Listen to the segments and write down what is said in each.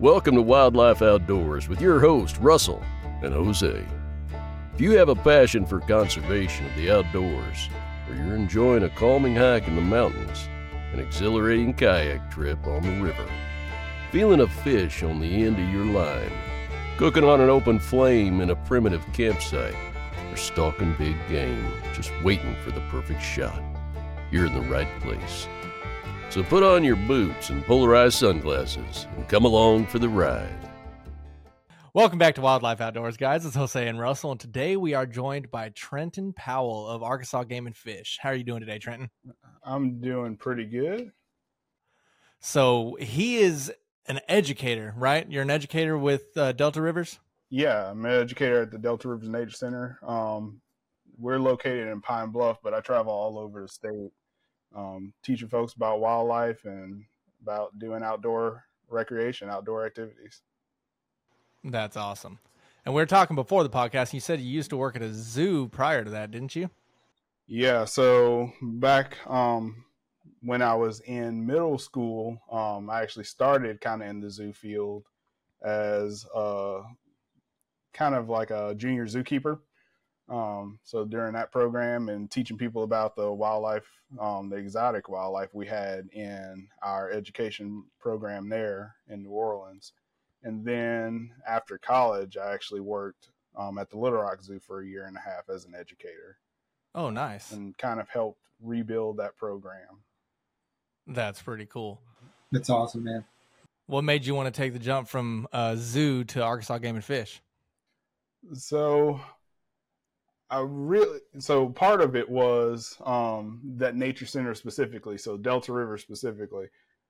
Welcome to Wildlife Outdoors with your host, Russell and Jose. If you have a passion for conservation of the outdoors, or you're enjoying a calming hike in the mountains, an exhilarating kayak trip on the river, feeling a fish on the end of your line, cooking on an open flame in a primitive campsite, or stalking big game, just waiting for the perfect shot, you're in the right place. So put on your boots and polarized sunglasses and come along for the ride. Welcome back to Wildlife Outdoors, guys. It's Jose and Russell, and today we are joined by Trenton Powell of Arkansas Game and Fish. How are you doing today, Trenton? I'm doing pretty good. So he is an educator, right? You're an educator with uh, Delta Rivers. Yeah, I'm an educator at the Delta Rivers Nature Center. Um, we're located in Pine Bluff, but I travel all over the state, um, teaching folks about wildlife and about doing outdoor recreation, outdoor activities. That's awesome. And we were talking before the podcast. You said you used to work at a zoo prior to that, didn't you? Yeah. So back um, when I was in middle school, um, I actually started kind of in the zoo field as a, kind of like a junior zookeeper. Um, so during that program and teaching people about the wildlife, um, the exotic wildlife we had in our education program there in New Orleans. And then after college, I actually worked um, at the Little Rock Zoo for a year and a half as an educator. Oh, nice. And kind of helped rebuild that program. That's pretty cool. That's awesome, man. What made you want to take the jump from uh, zoo to Arkansas Game and Fish? So, I really so part of it was um, that nature center specifically, so Delta River specifically.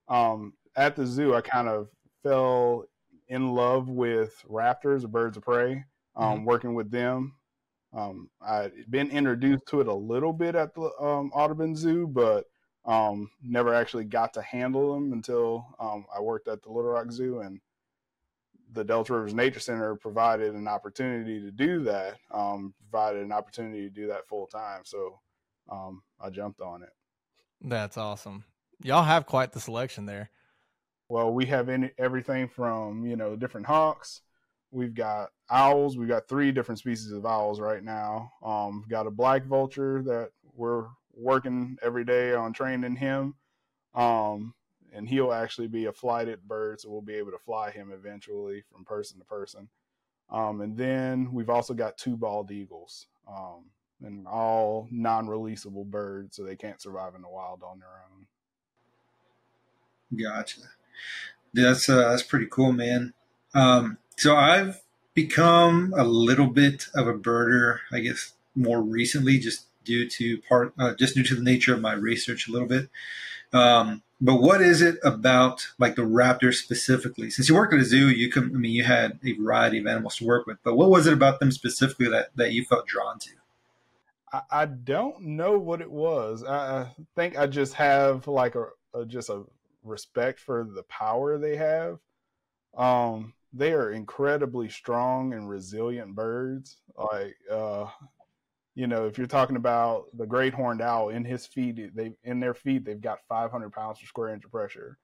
Um, at the zoo, I kind of fell in love with raptors, or birds of prey, um, mm-hmm. working with them. Um, I'd been introduced to it a little bit at the um, Audubon Zoo, but um, never actually got to handle them until um, I worked at the Little Rock Zoo, and the Delta Rivers Nature Center provided an opportunity to do that. Um, provided an opportunity to do that full time, so I jumped on it. That's awesome. Y'all have quite the selection there. Well, we have any, everything from you know different hawks. We've got owls. We've got three different species of owls right now. Um, we've got a black vulture that we're working every day on training him. Um, and he'll actually be a flighted bird, so we'll be able to fly him eventually from person to person. Um, and then we've also got two bald eagles, um, and all non-releasable birds, so they can't survive in the wild on their own. Gotcha. That's uh, that's pretty cool, man. Um, so I've become a little bit of a birder, I guess, more recently, just due to part, uh, just due to the nature of my research a little bit. Um, but what is it about like the raptors specifically? Since you worked at a zoo, you can, I mean, you had a variety of animals to work with, but what was it about them specifically that, that you felt drawn to? I, I don't know what it was. I, I think I just have like a, a just a respect for the power they have. Um, they are incredibly strong and resilient birds. Like, uh, you know, if you're talking about the great horned owl in his feet, they in their feet they've got 500 pounds per square inch of pressure.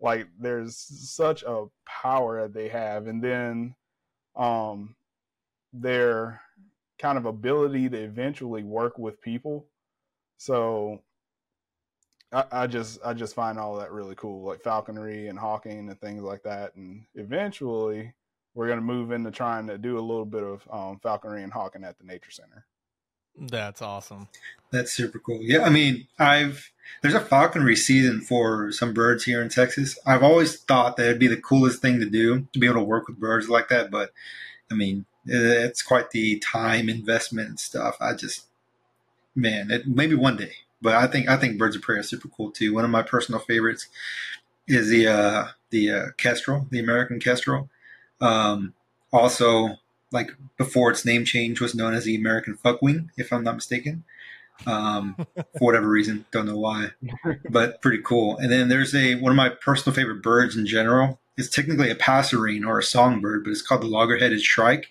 Like, there's such a power that they have, and then um, their kind of ability to eventually work with people. So I, I, just I just find all that really cool, like falconry and hawking and things like that. And eventually, we're going to move into trying to do a little bit of um, falconry and hawking at the nature center. That's awesome. That's super cool. Yeah, I mean, I've there's a falconry season for some birds here in Texas. I've always thought that it'd be the coolest thing to do to be able to work with birds like that, but I mean, it's quite the time investment and stuff. I just, man, it, maybe one day. But I think I think birds of prey are super cool too. One of my personal favorites is the uh, the uh, kestrel, the American kestrel. Um, also, like before its name change, was known as the American fuckwing, if I'm not mistaken. Um, for whatever reason, don't know why, but pretty cool. And then there's a one of my personal favorite birds in general. It's technically a passerine or a songbird, but it's called the logger-headed shrike.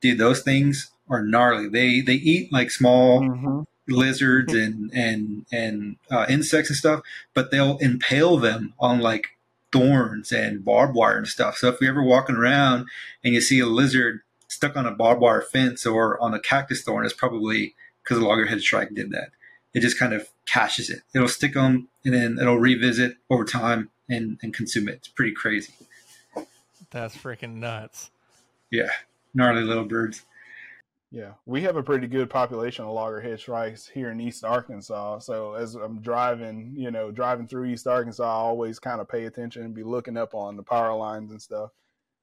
Dude, those things are gnarly. They they eat like small mm-hmm lizards and and and uh, insects and stuff, but they'll impale them on like thorns and barbed wire and stuff. So if you're ever walking around and you see a lizard stuck on a barbed wire fence or on a cactus thorn, it's probably because the loggerhead shrike did that. It just kind of caches it. It'll stick them and then it'll revisit over time and, and consume it. It's pretty crazy. That's freaking nuts. Yeah, gnarly little birds. Yeah, we have a pretty good population of loggerhead shrikes here in East Arkansas. So as I'm driving, you know, driving through East Arkansas, I always kind of pay attention and be looking up on the power lines and stuff,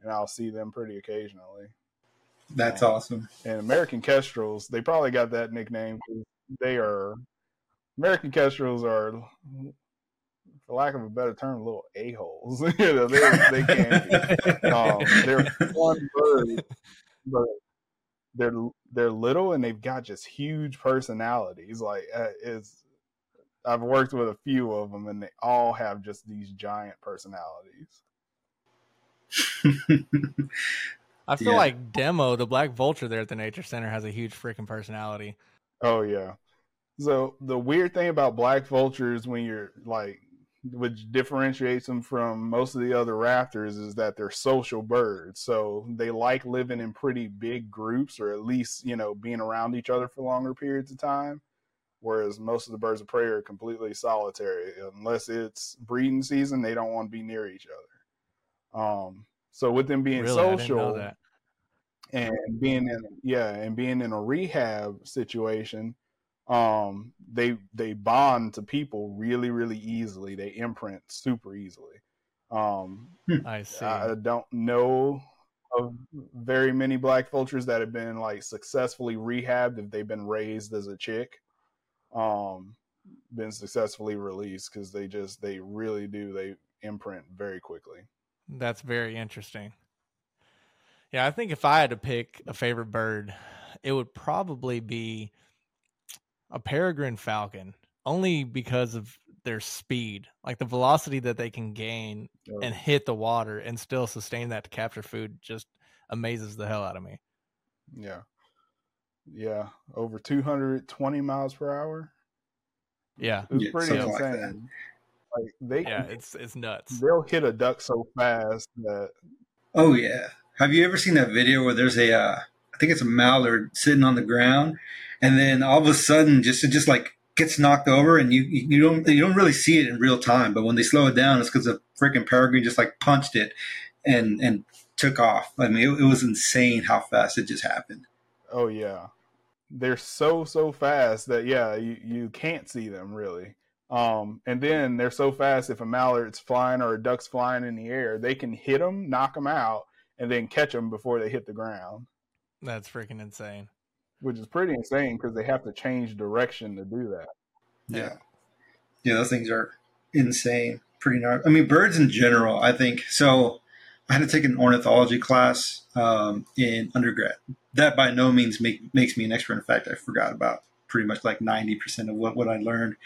and I'll see them pretty occasionally. That's awesome. And American kestrels, they probably got that nickname because they are American kestrels are, for lack of a better term, little a holes. you know, they they can be. Um, they're fun birds, but they're they're little and they've got just huge personalities. Like uh, is I've worked with a few of them and they all have just these giant personalities. I feel yeah. like Demo, the black vulture there at the nature center, has a huge freaking personality. Oh yeah. So the weird thing about black vultures when you're like which differentiates them from most of the other raptors is that they're social birds. So they like living in pretty big groups or at least, you know, being around each other for longer periods of time. Whereas most of the birds of prey are completely solitary. Unless it's breeding season, they don't want to be near each other. Um, so with them being really? social and being in yeah, and being in a rehab situation, um, they they bond to people really really easily. They imprint super easily. Um. I see. I don't know of very many black vultures that have been like successfully rehabbed if they've been raised as a chick. Um, been successfully released because they just they really do they imprint very quickly. That's very interesting. Yeah, I think if I had to pick a favorite bird, it would probably be a peregrine falcon only because of their speed, like the velocity that they can gain oh. and hit the water and still sustain that to capture food just amazes the hell out of me. Yeah. Yeah. Over 220 miles per hour. Yeah. It's yeah, pretty insane. Like, like, they Yeah, it's it's nuts. They'll hit a duck so fast that Oh yeah. Have you ever seen that video where there's a uh, I think it's a mallard sitting on the ground and then all of a sudden, just it just like gets knocked over, and you you don't you don't really see it in real time. But when they slow it down, it's because the freaking peregrine just like punched it and and took off. I mean, it, it was insane how fast it just happened. Oh yeah, they're so so fast that yeah, you you can't see them really. Um, and then they're so fast if a mallard's flying or a duck's flying in the air, they can hit them, knock them out, and then catch them before they hit the ground. That's freaking insane which is pretty insane because they have to change direction to do that. Yeah, yeah, those things are insane. Pretty gnarly. I mean, birds in general. I think so. I had to take an ornithology class um, in undergrad. That by no means make, makes me an expert. In fact, I forgot about pretty much like ninety percent of what, what I learned.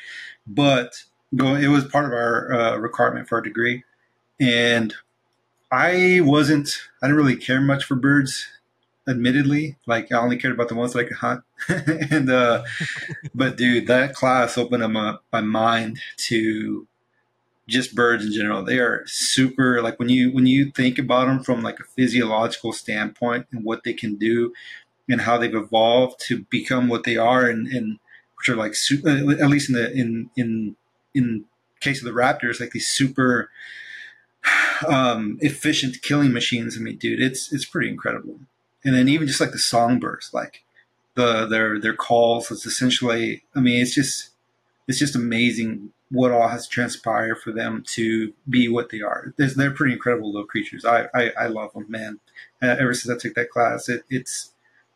But it was part of our uh, requirement for our degree, and I wasn't. I didn't really care much for birds admittedly. Like I only cared about the ones that I could hunt. and uh, but dude, that class opened up my, my mind to just birds in general. They are super like when you when you think about them from like a physiological standpoint and what they can do and how they've evolved to become what they are and, and which are like at least in the in in in case of the raptors like these super um efficient killing machines i mean dude it's it's pretty incredible and then even just like the songbirds, like the their their calls. It's essentially, I mean, it's just it's just amazing what all has transpired for them to be what they are. They're, they're pretty incredible little creatures. I, I, I love them, man. Uh, ever since I took that class, it, it's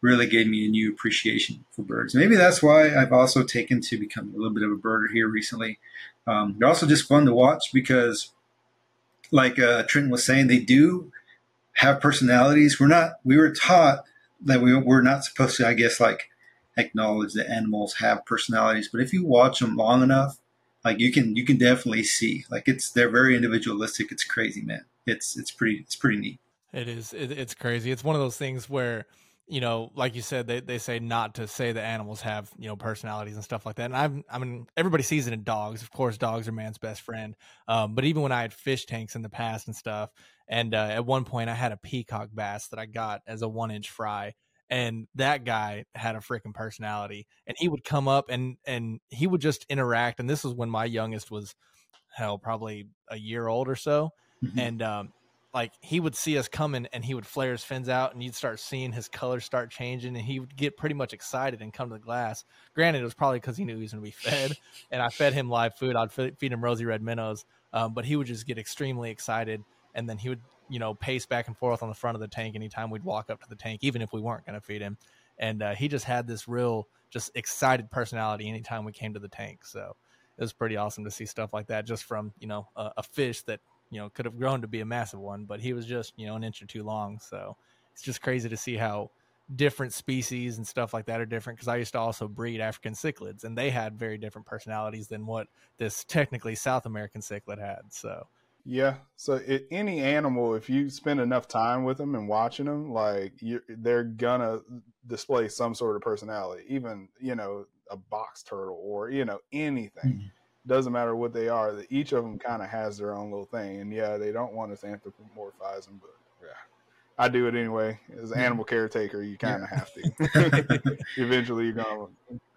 really gave me a new appreciation for birds. Maybe that's why I've also taken to become a little bit of a birder here recently. Um, they're also just fun to watch because, like uh, Trenton was saying, they do have personalities. We're not, we were taught that we, we're not supposed to, I guess, like acknowledge that animals have personalities. But if you watch them long enough, like you can, you can definitely see, like it's, they're very individualistic. It's crazy, man. It's, it's pretty, it's pretty neat. It is. It, it's crazy. It's one of those things where you know, like you said, they, they say not to say that animals have, you know, personalities and stuff like that. And I've, I mean, everybody sees it in dogs. Of course, dogs are man's best friend. Um, but even when I had fish tanks in the past and stuff, and uh, at one point I had a peacock bass that I got as a one inch fry. And that guy had a freaking personality, and he would come up and and he would just interact. And this was when my youngest was, hell, probably a year old or so. Mm-hmm. And um, like he would see us coming and he would flare his fins out and you'd start seeing his colors start changing and he would get pretty much excited and come to the glass. Granted, it was probably because he knew he was going to be fed and I fed him live food. I'd feed him rosy red minnows, um, but he would just get extremely excited and then he would, you know, pace back and forth on the front of the tank anytime we'd walk up to the tank, even if we weren't going to feed him. And uh, he just had this real, just excited personality anytime we came to the tank. So it was pretty awesome to see stuff like that just from, you know, a, a fish that you know could have grown to be a massive one, but he was just you know an inch or two long. So it's just crazy to see how different species and stuff like that are different because I used to also breed African cichlids and they had very different personalities than what this technically South American cichlid had. So yeah, so it, any animal, if you spend enough time with them and watching them, like they're gonna display some sort of personality. Even you know a box turtle or you know anything. Mm-hmm doesn't matter what they are. Each of them kind of has their own little thing, and yeah, they don't want us to anthropomorphize them, but yeah, I do it anyway. As an animal caretaker, you kind of yeah. have to. Eventually, you're gonna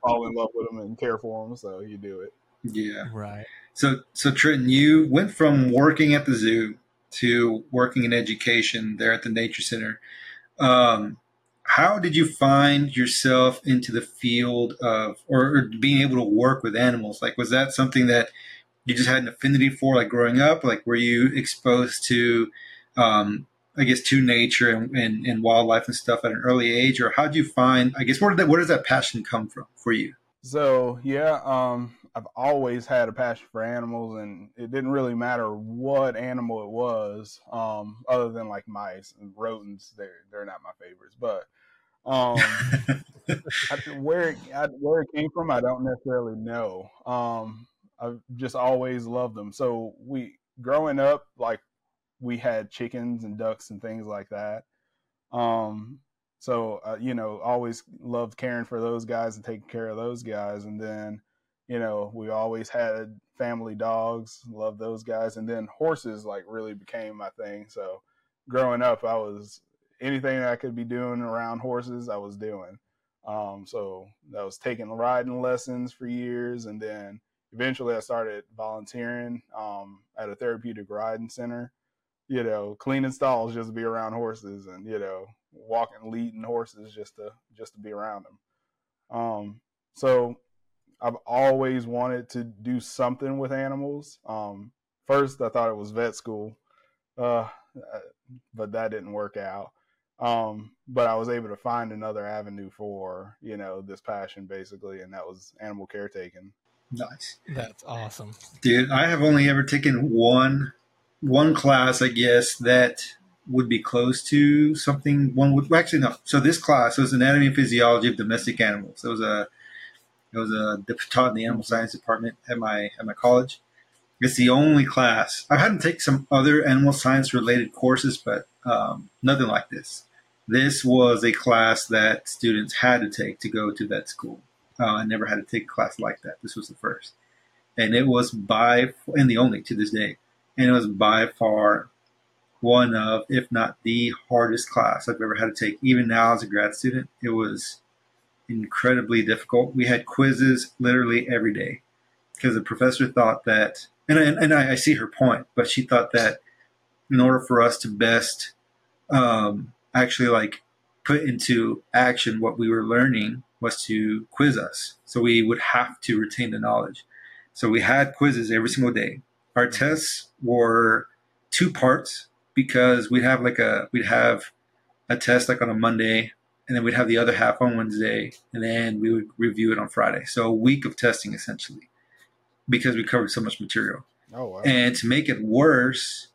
fall in love with them and care for them, so you do it. Yeah, right. So, so Trenton, you went from working at the zoo to working in education there at the Nature Center. Um, how did you find yourself into the field of or, or, being able to work with animals? Like was that something that you just had an affinity for like growing up? Like were you exposed to um, i guess to nature and, and, and, wildlife and stuff at an early age? Or how did you find i guess where did that where does that passion come from for you? So yeah um, i've always had a passion for animals and it didn't really matter what animal it was um, other than like mice and rodents. They're, they're not my favorites. But um, where it, I, where it came from, I don't necessarily know. Um, I've just always loved them. So we growing up, like we had chickens and ducks and things like that. Um, so uh, you know, always loved caring for those guys and taking care of those guys. And then, you know, we always had family dogs, loved those guys. And then horses like really became my thing. So growing up, I was anything that I could be doing around horses, I was doing. Um, so I was taking riding lessons for years, and then eventually I started volunteering um, at a therapeutic riding center. You know, cleaning stalls just to be around horses, and you know, walking, leading horses just to just to be around them. Um, so I've always wanted to do something with animals. Um, first, I thought it was vet school, uh, but that didn't work out. Um, but I was able to find another avenue for, you know, this passion basically, and that was animal caretaking. Nice. That's awesome. Dude, I have only ever taken one one class, I guess, that would be close to something one would well, actually no. So this class was anatomy and physiology of domestic animals. It was a it was a taught in the animal science department at my at my college. It's the only class. I've had to take some other animal science related courses, but um, nothing like this. This was a class that students had to take to go to vet school. Uh, I never had to take a class like that. This was the first. And it was by, and the only to this day, and it was by far one of, if not the hardest class I've ever had to take. Even now as a grad student, it was incredibly difficult. We had quizzes literally every day because the professor thought that, and, I, and I, I see her point, but she thought that in order for us to best um, actually like put into action what we were learning was to quiz us. So we would have to retain the knowledge. So we had quizzes every single day. Our mm-hmm. tests were two parts because we'd have like a we'd have a test like on a Monday and then we'd have the other half on Wednesday and then we would review it on Friday. So a week of testing essentially because we covered so much material. Oh wow. And to make it worse,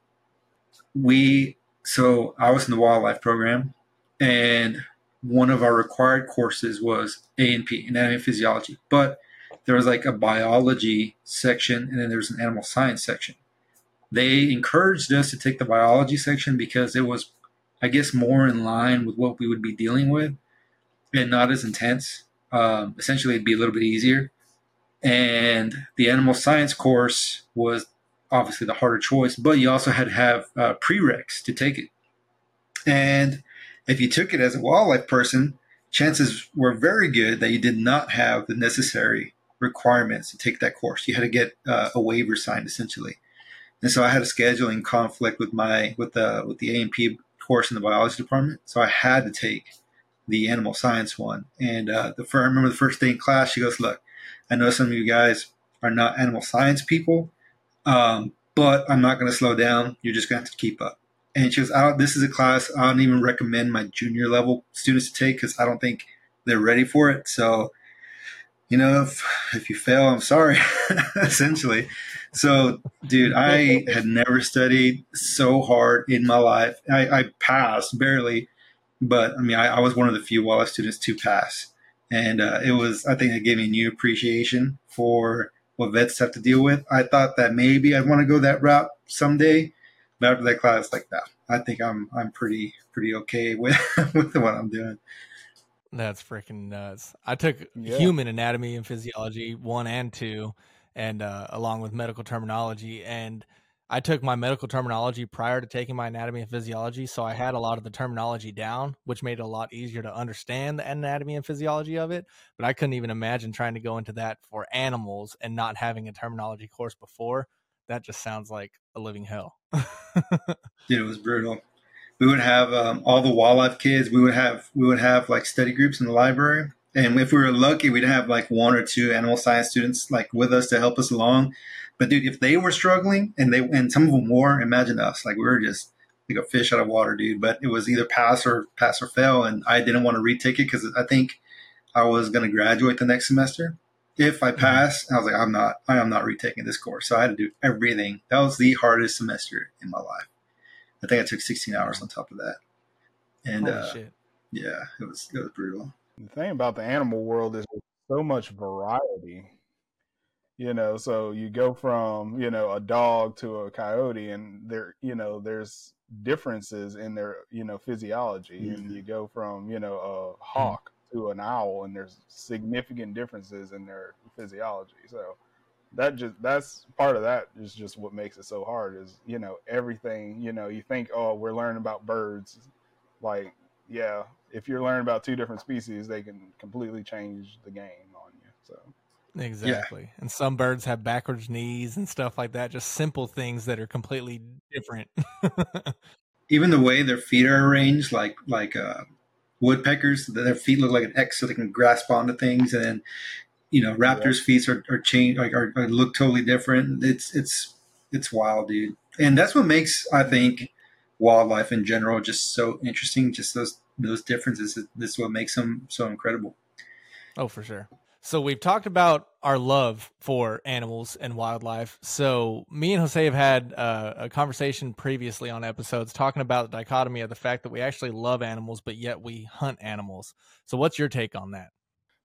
we so I was in the wildlife program, and one of our required courses was A and P, anatomy and physiology. But there was like a biology section, and then there was an animal science section. They encouraged us to take the biology section because it was, I guess, more in line with what we would be dealing with. and not as intense. Um, essentially, it'd be a little bit easier. And the animal science course was obviously the harder choice, but you also had to have uh, prereqs to take it. And if you took it as a wildlife person, chances were very good that you did not have the necessary requirements to take that course. You had to get uh, a waiver signed essentially. And so I had a scheduling conflict with my with the with the A&P course in the biology department. So I had to take the animal science one. And uh, the first, I remember the first day in class, she goes, "Look, I know some of you guys are not animal science people, um, but I'm not going to slow down. You're just going to have to keep up." And she goes, "Out. This is a class I don't even recommend my junior level students to take because I don't think they're ready for it. So, you know, if if you fail, I'm sorry, essentially." So, dude, I had never studied so hard in my life. I, I passed barely, but I mean, I, I, was one of the few Wallace students to pass. And uh, it was, I think it gave me new appreciation for what vets have to deal with. I thought that maybe I'd want to go that route someday. But after that class, like that, I think I'm I'm pretty pretty okay with with what I'm doing. That's freaking nuts. I took yeah. human anatomy and physiology one and two, and uh, along with medical terminology. And I took my medical terminology prior to taking my anatomy and physiology, so I had a lot of the terminology down, which made it a lot easier to understand the anatomy and physiology of it. But I couldn't even imagine trying to go into that for animals and not having a terminology course before. That just sounds like a living hell. Dude, it was brutal. We would have um, all the wildlife kids. We would have we would have like study groups in the library, and if we were lucky, we'd have like one or two animal science students like with us to help us along. But dude, if they were struggling and they and some of them were, imagine us. Like we were just like a fish out of water, dude. But it was either pass or pass or fail, and I didn't want to retake it because I think I was going to graduate the next semester. If I mm-hmm. pass, I was like, I'm not, I am not retaking this course. So I had to do everything. That was the hardest semester in my life. I think I took 16 hours on top of that, and uh, yeah, it was it was brutal. The thing about the animal world is so much variety. You know, so you go from, you know, a dog to a coyote and there, you know, there's differences in their, you know, physiology. Mm-hmm. And you go from, you know, a mm-hmm. hawk to an owl and there's significant differences in their physiology. So that just that's part of that is just what makes it so hard is, you know, everything, you know, you think, oh, we're learning about birds. Like, yeah, if you're learning about two different species, they can completely change the game on you. So exactly, yeah. and some birds have backwards knees and stuff like that. Just simple things that are completely different. Even the way their feet are arranged, like like uh, woodpeckers, their feet look like an X, so they can grasp onto things, and then you know raptors' yeah. feet are are changed, like are, are look totally different. It's it's it's wild, dude, and that's what makes I think wildlife in general just so interesting. Just those those differences. This is what makes them so incredible. Oh, for sure. So we've talked about our love for animals and wildlife. So me and Jose have had uh, a conversation previously on episodes talking about the dichotomy of the fact that we actually love animals, but yet we hunt animals. So what's your take on that?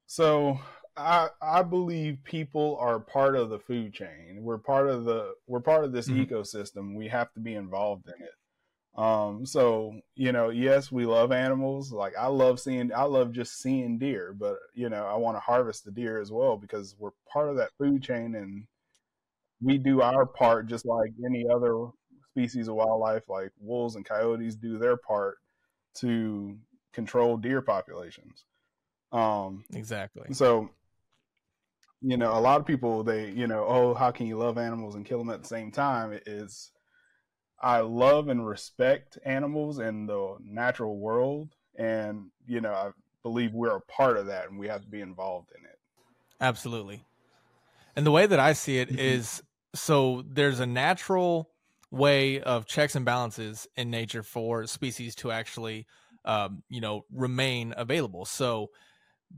So I I believe people are part of the food chain. We're part of the we're part of this mm-hmm. ecosystem. We have to be involved in it. Um, so you know, yes, we love animals. Like I love seeing, I love just seeing deer, but you know, I want to harvest the deer as well because we're part of that food chain, and we do our part just like any other species of wildlife, like wolves and coyotes, do their part to control deer populations. Um, exactly. So, you know, a lot of people they, you know, oh, how can you love animals and kill them at the same time? It is I love and respect animals and the natural world, and you know I believe we're a part of that, and we have to be involved in it. Absolutely. And the way that I see it mm-hmm. is so there's a natural way of checks and balances in nature for species to actually, um, you know, remain available. So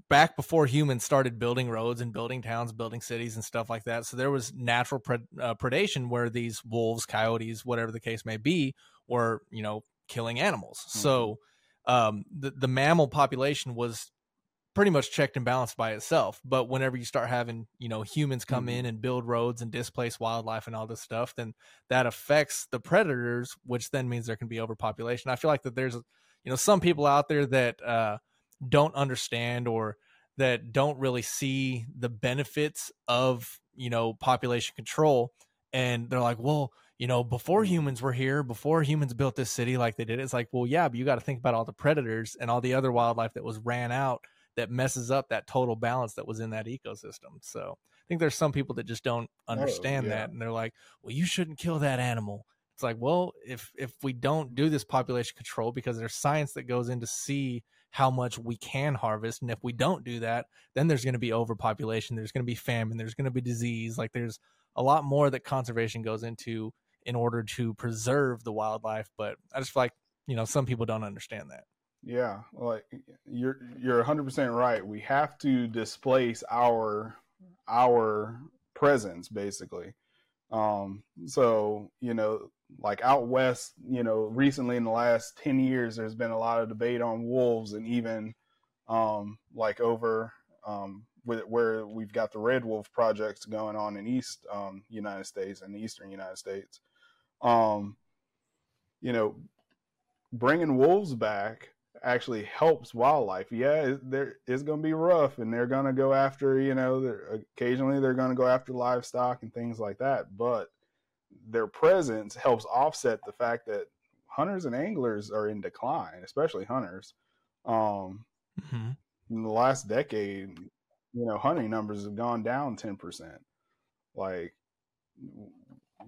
back before humans started building roads and building towns, building cities and stuff like that. So there was natural pred- uh, predation where these wolves, coyotes, whatever the case may be, were you know killing animals. Mm-hmm. So um, the the mammal population was pretty much checked and balanced by itself. But whenever you start having you know humans come mm-hmm. in and build roads and displace wildlife and all this stuff, then that affects the predators, which then means there can be overpopulation. I feel like that there's you know some people out there that uh, don't understand or that don't really see the benefits of you know population control. And they're like well you know before humans were here before humans built this city like they did it's like well yeah but you got to think about all the predators and all the other wildlife that was ran out that messes up that total balance that was in that ecosystem. So i think there's some people that just don't Oh, understand yeah. that and they're like well you shouldn't kill that animal. It's like well if if we don't do this population control because there's science that goes in to see how much we can harvest and if we don't do that then there's going to be overpopulation there's going to be famine there's going to be disease like there's a lot more that conservation goes into in order to preserve the wildlife but i just feel like you know some people don't understand that Yeah, like you're you're 100% right. We have to displace our our presence basically. Um so, you know, like out west, you know, recently in the last 10 years there's been a lot of debate on wolves and even um like over um with where we've got the red wolf projects going on in east um United States and the eastern United States. Um you know, bringing wolves back actually helps wildlife. Yeah, there it's going to be rough, and they're going to go after you know, they're, occasionally they're going to go after livestock and things like that. But their presence helps offset the fact that hunters and anglers are in decline, especially hunters. Um, mm-hmm. in the last decade, you know, hunting numbers have gone down ten percent. Like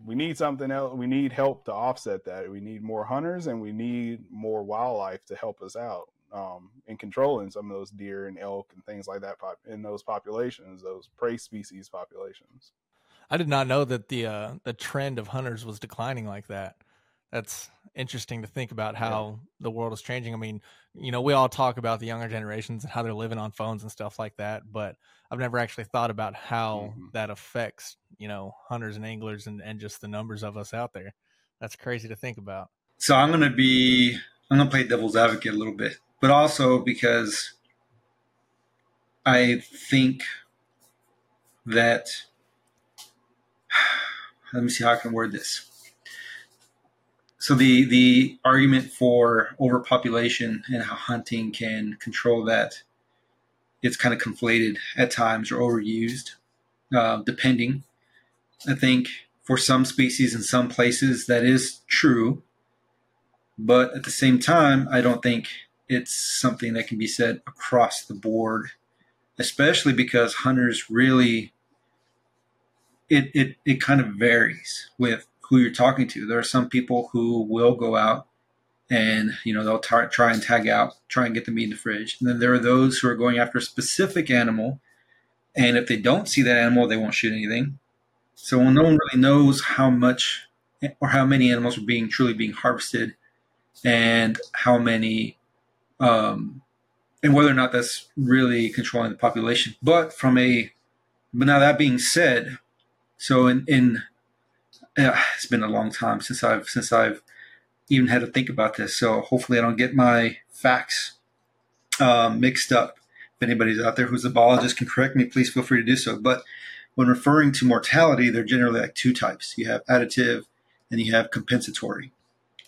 we need something else. We need help to offset that. We need more hunters and we need more wildlife to help us out um, in controlling some of those deer and elk and things like that pop- in those populations, those prey species populations. i did not know that the uh the trend of hunters was declining like that that's interesting to think about how the world is changing i mean you know we all talk about the younger generations and how they're living on phones and stuff like that but i've never actually thought about how Mhm. that affects you know hunters and anglers and, and just the numbers of us out there that's crazy to think about So I'm gonna be I'm gonna play devil's advocate a little bit, but also because I think that let me see how I can word this. So the the argument for overpopulation and how hunting can control that, it's kind of conflated at times or overused, uh, depending. I think for some species in some places that is true, but at the same time, I don't think it's something that can be said across the board, especially because hunters really it it, it kind of varies with who you're talking to. There are some people who will go out and you know they'll tar- try and tag out, try and get the meat in the fridge, and then there are those who are going after a specific animal, and if they don't see that animal, they won't shoot anything. So no one really knows how much or how many animals are being truly being harvested and how many um, and whether or not that's really controlling the population but from a but now that being said so in in it's been a long time since i've since i've even had to think about this. So hopefully i don't get my facts um, mixed up. If anybody's out there who's a biologist can correct me please feel free to do so. But when referring to mortality they're generally like two types. You have additive and you have compensatory.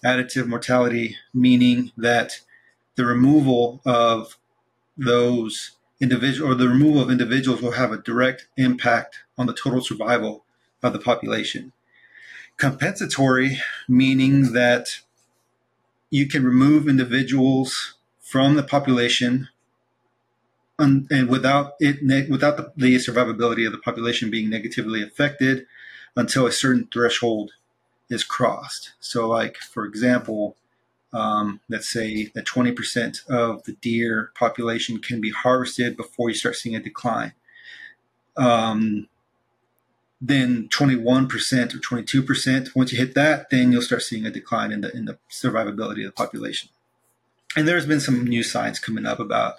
Additive mortality, meaning that the removal of those individual or the removal of individuals will have a direct impact on the total survival of the population. Compensatory, meaning that you can remove individuals from the population and, and without it without the, the survivability of the population being negatively affected until a certain threshold is crossed. So, like for example, um, let's say that 20% of the deer population can be harvested before you start seeing a decline. Um, then 21% or 22%. Once you hit that, then you'll start seeing a decline in the in the survivability of the population. And there's been some new science coming up about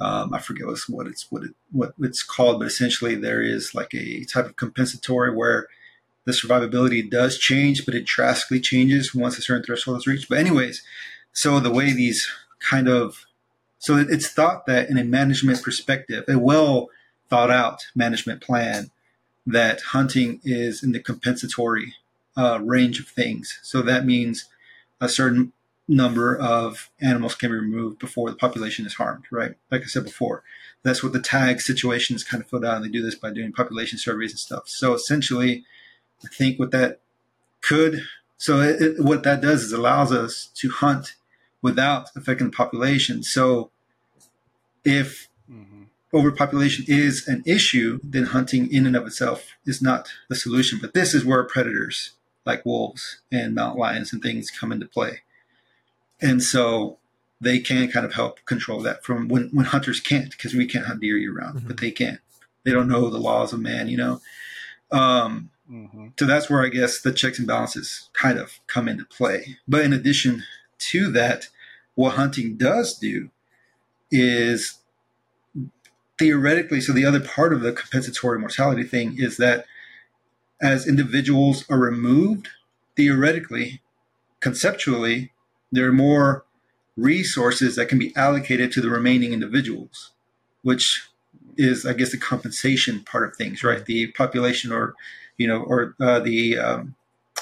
um, I forget what it's what it what it's called, but essentially there is like a type of compensatory where the survivability does change, but it drastically changes once a certain threshold is reached. But anyways, so the way these kind of so it's thought that in a management perspective, a well thought out management plan, that hunting is in the compensatory uh, range of things. So that means a certain number of animals can be removed before the population is harmed, right? Like I said before, that's what the tag situations kind of filled out, and they do this by doing population surveys and stuff. So essentially, I think what that could, so it, it, what that does is allows us to hunt without affecting the population. So if mm-hmm. Overpopulation is an issue, then hunting in and of itself is not the solution. But this is where predators like wolves and mountain lions and things come into play and so they can kind of help control that from when, when hunters can't because we can't hunt deer year round mm-hmm. but they can't. they don't know the laws of man you know um, mm-hmm. so that's where i guess the checks and balances kind of come into play but in addition to that what hunting does do is theoretically so the other part of the compensatory mortality thing is that as individuals are removed theoretically conceptually there are more resources that can be allocated to the remaining individuals, which is, I guess, the compensation part of things, right? The population or, you know, or uh, the um,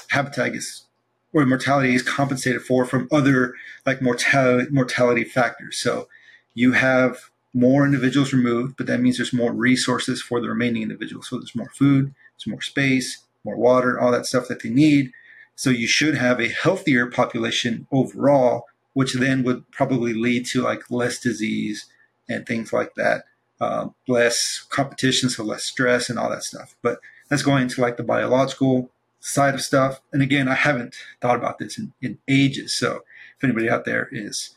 habitat is or mortality is compensated for from other like mortality mortality factors. So you have more individuals removed, but that means there's more resources for the remaining individuals. So there's more food, there's more space, more water, all that stuff that they need. So you should have a healthier population overall, which then would probably lead to like less disease and things like that, uh, less competition, so less stress and all that stuff. But that's going into like the biological side of stuff. And again, I haven't thought about this in, in ages. So if anybody out there is,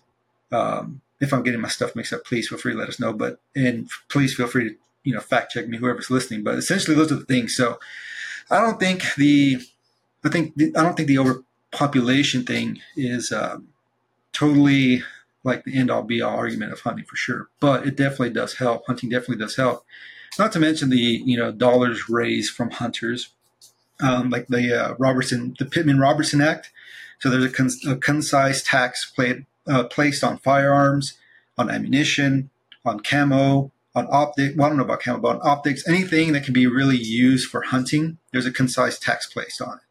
um, if I'm getting my stuff mixed up, please feel free to let us know. But and please feel free to you know fact check me, whoever's listening. But essentially, those are the things. So I don't think the I think the, I don't think the overpopulation thing is um, totally like the end all be all argument of hunting for sure, but it definitely does help. Hunting definitely does help. Not to mention the you know dollars raised from hunters, um, like the uh, Robertson, the Pittman Robertson Act. So there's a, con- a concise tax played, uh, placed on firearms, on ammunition, on camo, on optic. Well, I don't know about camo, but on optics, anything that can be really used for hunting. There's a concise tax placed on it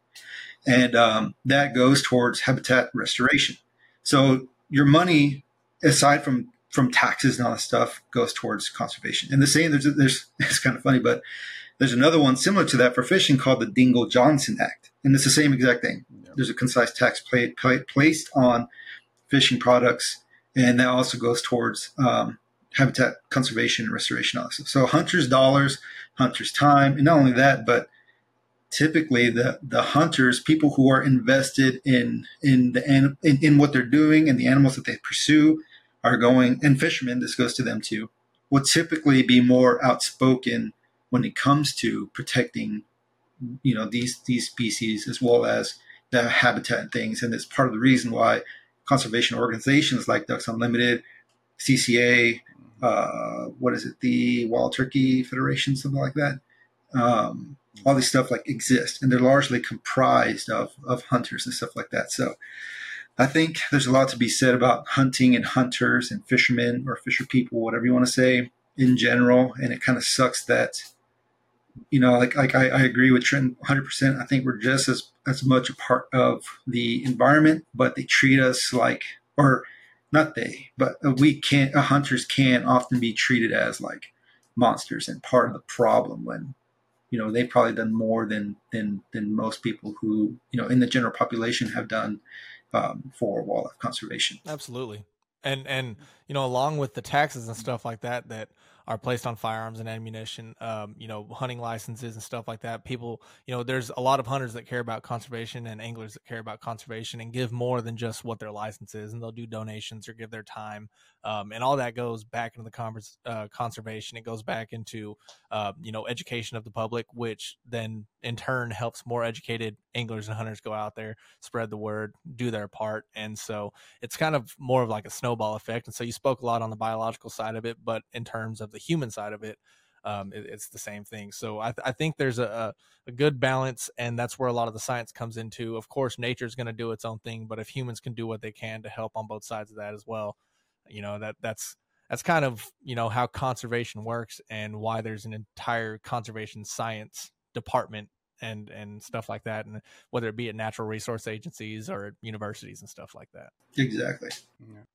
and um, that goes towards habitat restoration. So your money, aside from from taxes and all that stuff, goes towards conservation. And the same, there's, there's it's kind of funny, but there's another one similar to that for fishing called the Dingell Johnson Act, and it's the same exact thing. There's a concise tax play, play, placed on fishing products, and that also goes towards um, habitat conservation and restoration also. So hunters' dollars, hunters' time, and not only that, but typically the the hunters, people who are invested in in the in, in what they're doing and the animals that they pursue, are going and fishermen. This goes to them too. Will typically be more outspoken when it comes to protecting, you know, these these species as well as the habitat and things. And it's part of the reason why conservation organizations like Ducks Unlimited, CCA, uh, what is it, the Wild Turkey Federation, something like that. Um, all these stuff like exist and they're largely comprised of of hunters and stuff like that so i think there's a lot to be said about hunting and hunters and fishermen or fisher people whatever you want to say in general and it kind of sucks that you know like like I, I agree with trent 100% i think we're just as as much a part of the environment but they treat us like or not they but we can't uh, hunters can often be treated as like monsters and part of the problem when you know they've probably done more than than than most people who you know in the general population have done um, for wildlife conservation. Absolutely, and and you know along with the taxes and stuff like that that are placed on firearms and ammunition, um, you know, hunting licenses and stuff like that. People, you know, there's a lot of hunters that care about conservation and anglers that care about conservation and give more than just what their license is, and they'll do donations or give their time, um, and all that goes back into the converse, uh, conservation. It goes back into, uh, you know, education of the public, which then in turn helps more educated anglers and hunters go out there, spread the word, do their part, and so it's kind of more of like a snowball effect. And so you spoke a lot on the biological side of it, but in terms of the human side of it, um, it, it's the same thing. So I, th- I think there's a, a, good balance, and that's where a lot of the science comes into. Of course, nature is going to do its own thing, but if humans can do what they can to help on both sides of that as well, you know that that's that's kind of you know how conservation works and why there's an entire conservation science department and and stuff like that, and whether it be at natural resource agencies or at universities and stuff like that. Exactly.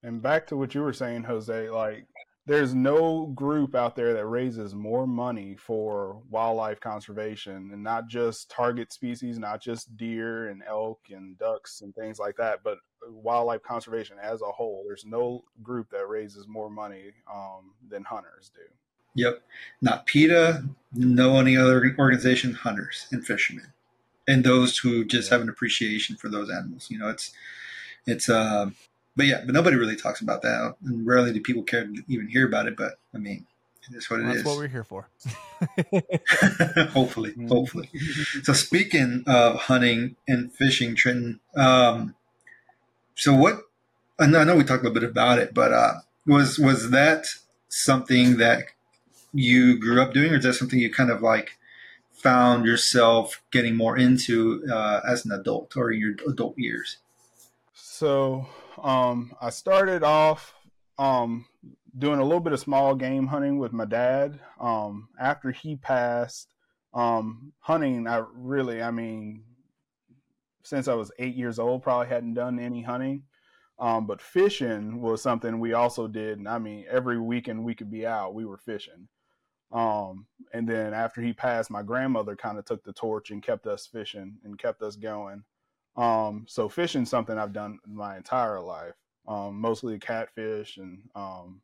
And back to what you were saying, Jose, like there's no group out there that raises more money for wildlife conservation and not just target species, not just deer and elk and ducks and things like that, but wildlife conservation as a whole. There's no group that raises more money um, than hunters do. Yep. Not PETA, no any other organization, hunters and fishermen. And those who just have an appreciation for those animals. You know, it's it's uh but yeah, but nobody really talks about that. And rarely do people care to even hear about it, but I mean that's what it That's is. what we're here for. hopefully, hopefully. So speaking of hunting and fishing, Trenton, um, so what? I know, I know we talked a little bit about it, but uh, was was that something that you grew up doing, or is that something you kind of like found yourself getting more into uh, as an adult or in your adult years? So um, I started off um, doing a little bit of small game hunting with my dad. Um, after he passed, um, hunting, I really, I mean, since I was eight years old, probably hadn't done any hunting. Um, but fishing was something we also did. And I mean, every weekend we could be out, we were fishing. Um, and then after he passed, my grandmother kind of took the torch and kept us fishing and kept us going. Um, so fishing's something I've done my entire life. Um, mostly catfish and um,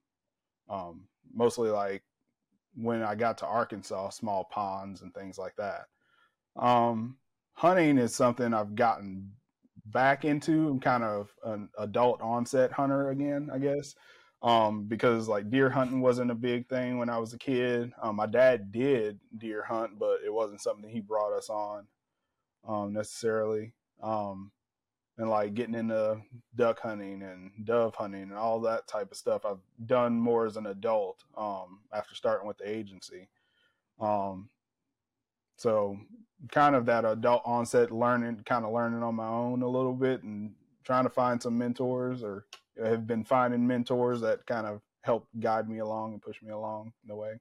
um, mostly like when I got to Arkansas, small ponds and things like that. Um, hunting is something I've gotten back into. I'm kind of an adult onset hunter again, I guess. Um, because like deer hunting wasn't a big thing when I was a kid. Um, my dad did deer hunt, but it wasn't something he brought us on um, necessarily. Um, and like getting into duck hunting and dove hunting and all that type of stuff I've done more as an adult um, after starting with the agency. Um, so kind of that adult onset learning, kind of learning on my own a little bit and trying to find some mentors or have been finding mentors that kind of help guide me along and push me along in the way.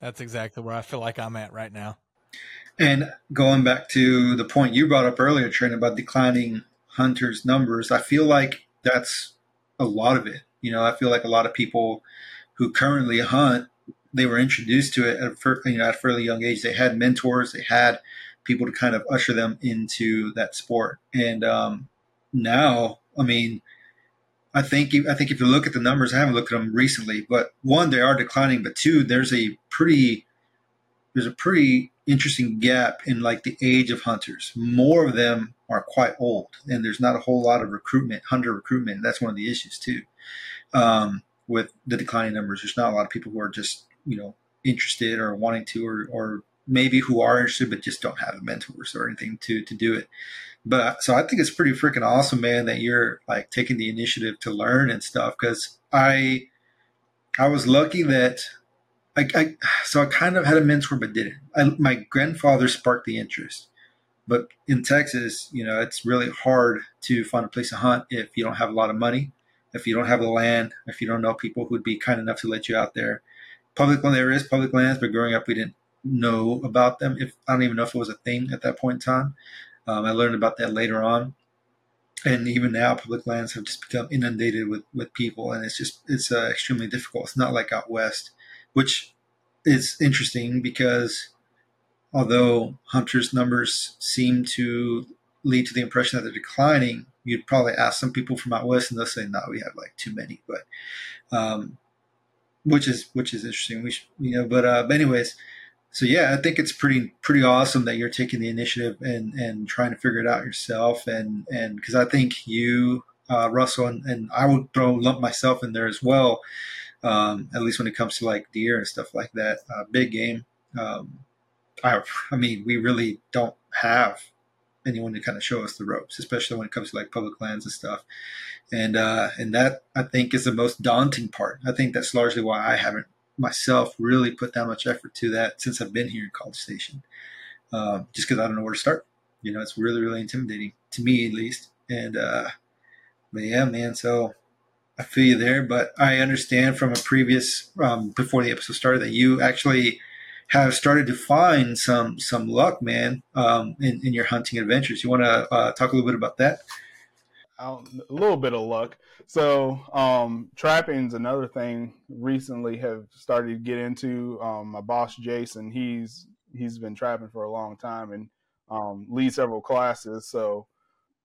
That's exactly where I feel like I'm at right now. And going back to the point you brought up earlier, Trent, about declining hunters' numbers, I feel like that's a lot of it. You know, I feel like a lot of people who currently hunt, they were introduced to it at a, you know, at a fairly young age. They had mentors, they had people to kind of usher them into that sport. And um, now, I mean, I think I think if you look at the numbers, I haven't looked at them recently, but one, they are declining, but two, there's a pretty there's a pretty interesting gap in like the age of hunters. More of them are quite old, and there's not a whole lot of recruitment, hunter recruitment. That's one of the issues too. Um, with the declining numbers, there's not a lot of people who are just you know interested or wanting to, or or maybe who are interested but just don't have mentors or anything to to do it. But so I think it's pretty freaking awesome, man, that you're like taking the initiative to learn and stuff. Because I I was lucky that I, I, so I kind of had a mentor, but didn't. I, my grandfather sparked the interest, but in Texas, you know, it's really hard to find a place to hunt if you don't have a lot of money, if you don't have the land, if you don't know people who'd be kind enough to let you out there. Public land, there is public lands, but growing up, we didn't know about them. If I don't even know if it was a thing at that point in time. Um, I learned about that later on, and even now, public lands have just become inundated with with people, and it's just it's uh, extremely difficult. It's not like out west which is interesting because although hunters' numbers seem to lead to the impression that they're declining, you'd probably ask some people from out west, and they'll say, "No, we have like too many." But um, which is which is interesting. We should, you know, but uh, but anyways, so yeah, I think it's pretty pretty awesome that you're taking the initiative and and trying to figure it out yourself, and and because I think you, uh, Russell, and, and I would throw lump myself in there as well um, at least when it comes to like deer and stuff like that. Uh, big game. Um, I, I mean, we really don't have anyone to kind of show us the ropes, especially when it comes to like public lands and stuff. And uh, and that I think is the most daunting part. I think that's largely why I haven't myself really put that much effort to that since I've been here in College Station. Uh, just because I don't know where to start. You know, it's really really intimidating to me at least. And uh, but yeah, man. So I feel you there, but I understand from a previous um, before the episode started that you actually have started to find some some luck, man, um, in, in your hunting adventures. You want to uh, talk a little bit about that? a little bit of luck. So um, trapping's another thing. Recently, have started to get into. Um, my boss Jason, he's he's been trapping for a long time and um, several classes. So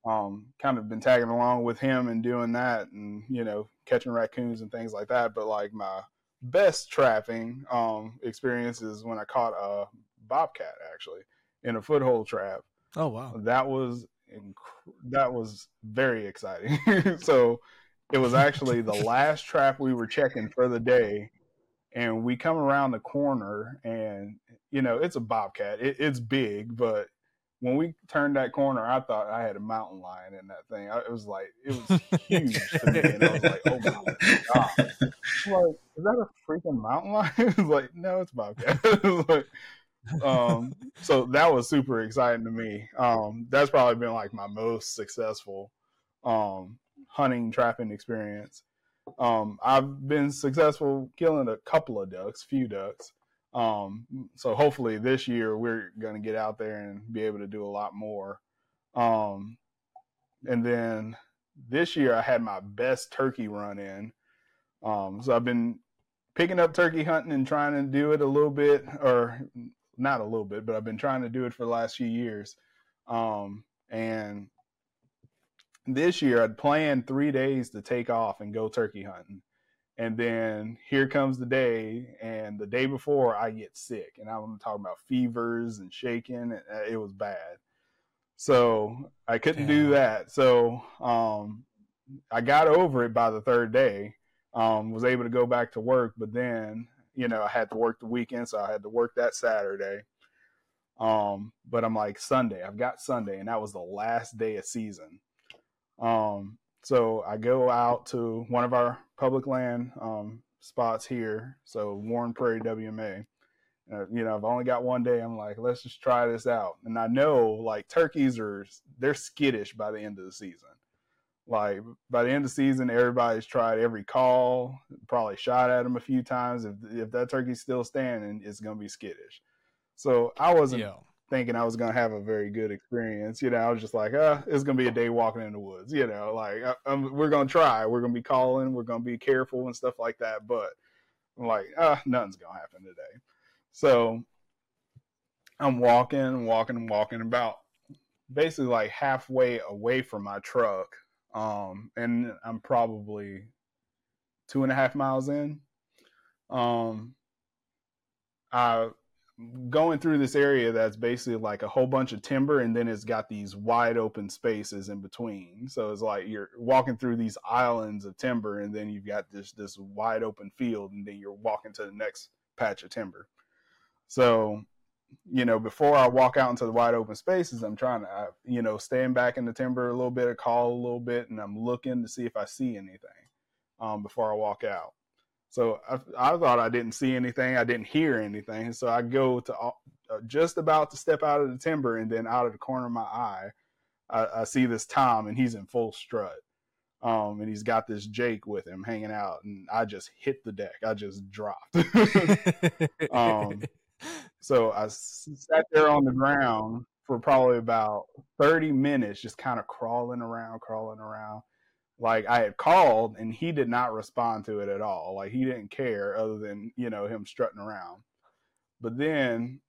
um, kind of been tagging along with him and doing that, and you know catching raccoons and things like that. But like my best trapping um, experience is when I caught a bobcat actually in a foothold trap. Oh wow, that was inc- that was very exciting. so it was actually the last trap we were checking for the day, and we come around the corner, and you know it's a bobcat. It, it's big, but when we turned that corner, I thought I had a mountain lion in that thing. I, it was like it was huge to me, and I was like, "Oh my god!" Like, is that a freaking mountain lion? it's like, no, it's bobcat. like, um, so that was super exciting to me. Um, that's probably been like my most successful um, hunting trapping experience. Um, I've been successful killing a couple of ducks, few ducks. Um, so hopefully this year we're going to get out there and be able to do a lot more. Um, and then this year I had my best turkey run in. Um, so I've been picking up turkey hunting and trying to do it a little bit, or not a little bit, but I've been trying to do it for the last few years. Um, and this year I'd planned three days to take off and go turkey hunting. And then here comes the day, and the day before I get sick, and I'm talking about fevers and shaking. And uh, it was bad, so I couldn't Damn. do that. So um, I got over it by the third day. Um, was able to go back to work, but then you know, I had to work the weekend, so I had to work that Saturday. Um, but I'm like Sunday, I've got Sunday, and that was the last day of season. Um, so I go out to one of our public land um, spots here, so Warren Prairie WMA. Uh, you know, I've only got one day. I'm like, let's just try this out. And I know like turkeys are they're skittish by the end of the season. Like by the end of the season, everybody's tried every call, probably shot at them a few times. If if that turkey's still standing, it's gonna be skittish. So I wasn't yeah. Thinking I was gonna have a very good experience. You know, I was just like, uh, it's gonna be a day walking in the woods. You know, like I, we're gonna try, we're gonna be calling, we're gonna be careful and stuff like that. But I'm like, ah, nothing's gonna happen today. So I'm walking, and walking, and walking about basically like halfway away from my truck um, and I'm probably two and a half miles in. Um, I going through this area that's basically like a whole bunch of timber, and then it's got these wide open spaces in between. So it's like you're walking through these islands of timber, and then you've got this this wide open field, and then you're walking to the next patch of timber. So you know, before I walk out into the wide open spaces, I'm trying to, uh, you know, stand back in the timber a little bit, call a little bit, and I'm looking to see if I see anything um, before I walk out. So I, I, thought I didn't see anything, I didn't hear anything. So I go to uh, just about to step out of the timber, and then out of the corner of my eye, I, I see this Tom, and he's in full strut. Um, and he's got this Jake with him hanging out, and I just hit the deck. I just dropped. um, so I sat there on the ground for probably about 30 minutes, just kind of crawling around, crawling around. Like I had called and he did not respond to it at all. Like he didn't care other than, you know, him strutting around. But then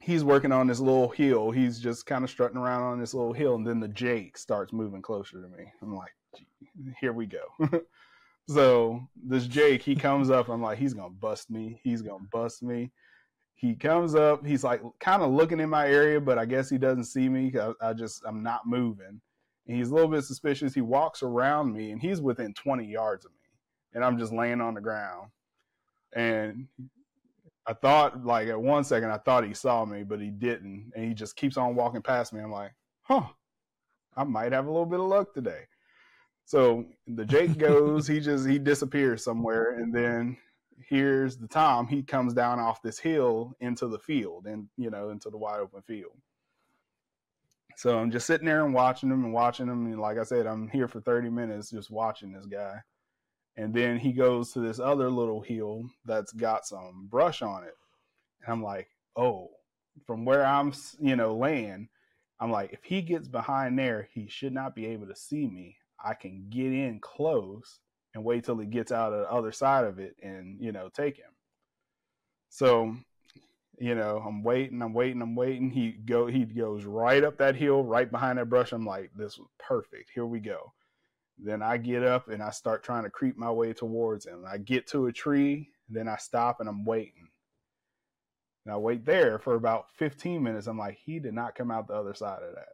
he's working on this little hill. He's just kind of strutting around on this little hill. And then the Jake starts moving closer to me. I'm like, here we go. so this Jake, he comes up. I'm like, he's to bust me. He's to bust me he comes up he's like kind of looking in my area but i guess he doesn't see me I, I, just i'm not moving and he's a little bit suspicious he walks around me and he's within 20 yards of me and i'm just laying on the ground and i thought like at one second i thought he saw me but he didn't and he just keeps on walking past me i'm like huh i might have a little bit of luck today so the jake goes he just he disappears somewhere and then here's the Tom. He comes down off this hill into the field and, you know, into the wide open field. So I'm just sitting there and watching him and watching him. And like I said, I'm here for 30 minutes just watching this guy. And then he goes to this other little hill that's got some brush on it. And I'm like, oh, from where I'm, you know, laying, I'm like, if he gets behind there, he should not be able to see me. I can get in close and wait till he gets out of the other side of it and, you know, take him. So, you know, I'm waiting, I'm waiting, I'm waiting. He go he goes right up that hill, right behind that brush. I'm like, this was perfect. Here we go. Then I get up and I start trying to creep my way towards him. I get to a tree, then I stop and I'm waiting. And I wait there for about 15 minutes. I'm like, he did not come out the other side of that.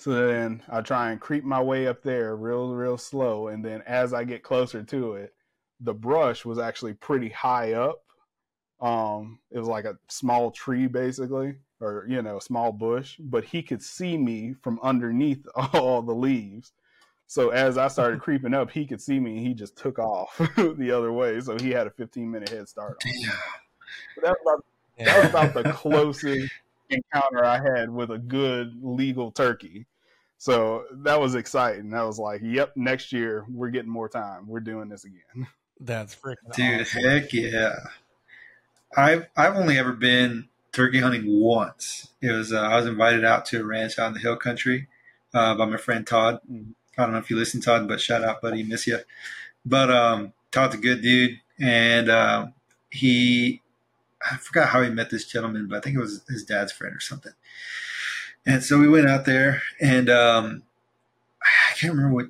So then I try and creep my way up there real, real slow. And then as I get closer to it, the brush was actually pretty high up. Um, it was like a small tree basically, or you know, a small bush, but he could see me from underneath all the leaves. So as I started creeping up, he could see me and he just took off the other way. So he had a 15 minute head start. That was, about, that was about the closest encounter I had with a good legal turkey. So that was exciting. I was like, "Yep, next year we're getting more time. We're doing this again." That's freaking dude. awesome. Heck yeah! I've I've only ever been turkey hunting once. It was uh, I was invited out to a ranch out in the hill country uh, by my friend Todd. Mhm. I don't know if you listen, Todd, but shout out, buddy, miss you. But um, Todd's a good dude, and um, he I forgot how he met this gentleman, but I think it was his dad's friend or something. And so we went out there, and um, I can't remember what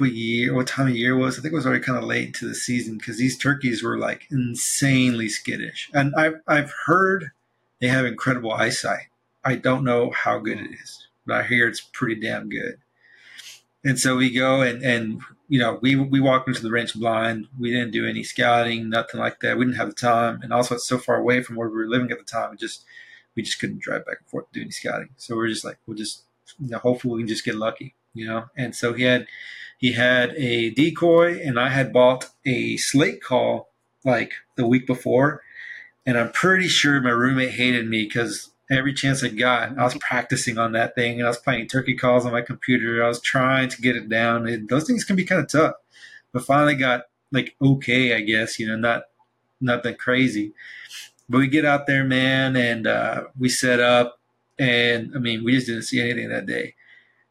what year, what time of year it was. I think it was already kind of late into the season because these turkeys were like insanely skittish. And I've I've heard they have incredible eyesight. I don't know how good it is, but I hear it's pretty damn good. And so we go and and you know we we walked into the ranch blind. We didn't do any scouting, nothing like that. We didn't have the time, and also it's so far away from where we were living at the time. It just we just couldn't drive back and forth to do any scouting. So we're just like we'll just you know hopefully we can just get lucky, you know. And so he had he had a decoy, and I had bought a slate call like the week before, and I'm pretty sure my roommate hated me because every chance I got, I was practicing on that thing, and I was playing turkey calls on my computer. I was trying to get it down. And those things can be kind of tough, but finally got like okay, I guess you know, not nothing crazy. But we get out there, man, and uh, we set up, and I mean, we just didn't see anything that day.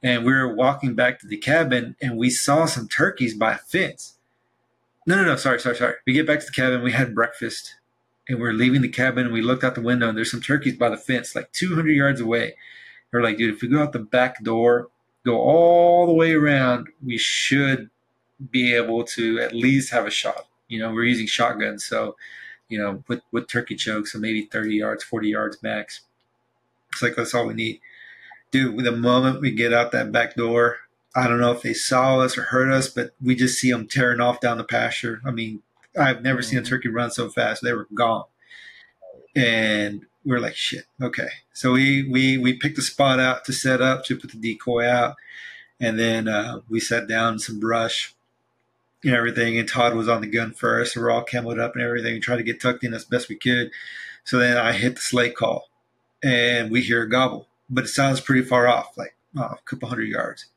And we were walking back to the cabin, and we saw some turkeys by a fence. No, no, no, sorry, sorry, sorry. We get back to the cabin, we had breakfast, and we're leaving the cabin, and we looked out the window, and there's some turkeys by the fence, like 200 yards away. We're like, dude, if we go out the back door, go all the way around, we should be able to at least have a shot. You know, we're using shotguns, so you know, with with turkey chokes, so maybe 30 yards, 40 yards max. It's like that's all we need. Dude, the moment we get out that back door, I don't know if they saw us or heard us, but we just see them tearing off down the pasture. I mean, I've never seen a turkey run so fast. They were gone. And we're like, shit, okay. So we we we picked a spot out to set up to put the decoy out. And then uh, we sat down in some brush and everything. And Todd was on the gun first. So we're all camoed up and everything and tried to get tucked in as best we could. So then I hit the slate call and we hear a gobble, but it sounds pretty far off, like oh, a couple hundred yards.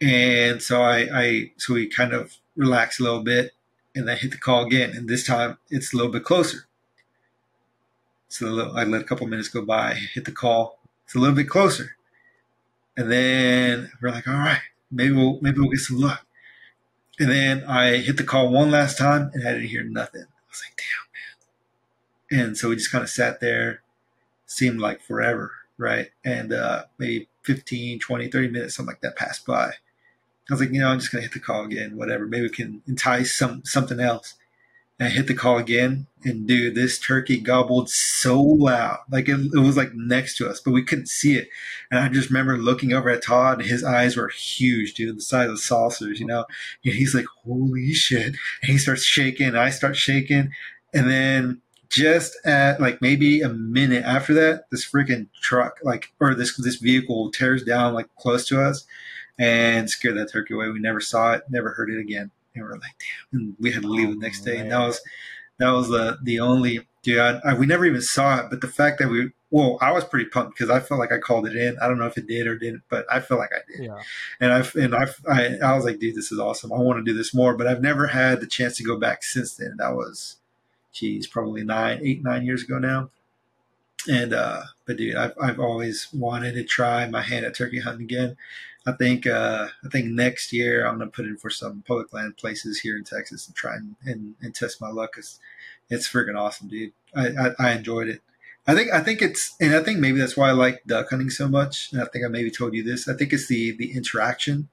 And so I, I, so we kind of relax a little bit and then hit the call again. And this time it's a little bit closer. So I let a couple minutes go by, hit the call. It's a little bit closer. And then we're like, all right, maybe we'll, maybe we'll get some luck. And then I hit the call one last time and I didn't hear nothing. I was like, damn, man. And so we just kind of sat there, seemed like forever, right? And uh, maybe 15, 20, 30 minutes, something like that passed by. I was like, you know, I'm just gonna hit the call again, whatever. Maybe we can entice some something else. And I hit the call again, and dude, this turkey gobbled so loud, like it, it was like next to us, but we couldn't see it. And I just remember looking over at Todd, and his eyes were huge, dude, the size of saucers, you know. And he's like, "Holy shit!" And he starts shaking, I start shaking, and then just at like maybe a minute after that, this freaking truck, like, or this this vehicle tears down like close to us and scared that turkey away. We never saw it, never heard it again. And we're like, damn. And we had to leave the next oh, day. And that was that was the the only dude. I, I, we never even saw it, but the fact that we well, I was pretty pumped because I felt like I called it in. I don't know if it did or didn't, but I feel like I did. Yeah. And I and I, I I was like, dude, this is awesome. I want to do this more, but I've never had the chance to go back since then. That was geez, probably nine, eight, nine years ago now. And uh, but dude, I've I've always wanted to try my hand at turkey hunting again. I think uh, I think next year I'm gonna put in for some public land places here in Texas and try and, and, and test my luck. Cause it's freaking awesome, dude. I, I, I enjoyed it. I think I think it's and I think maybe that's why I like duck hunting so much. And I think I maybe told you this. I think it's the the interaction.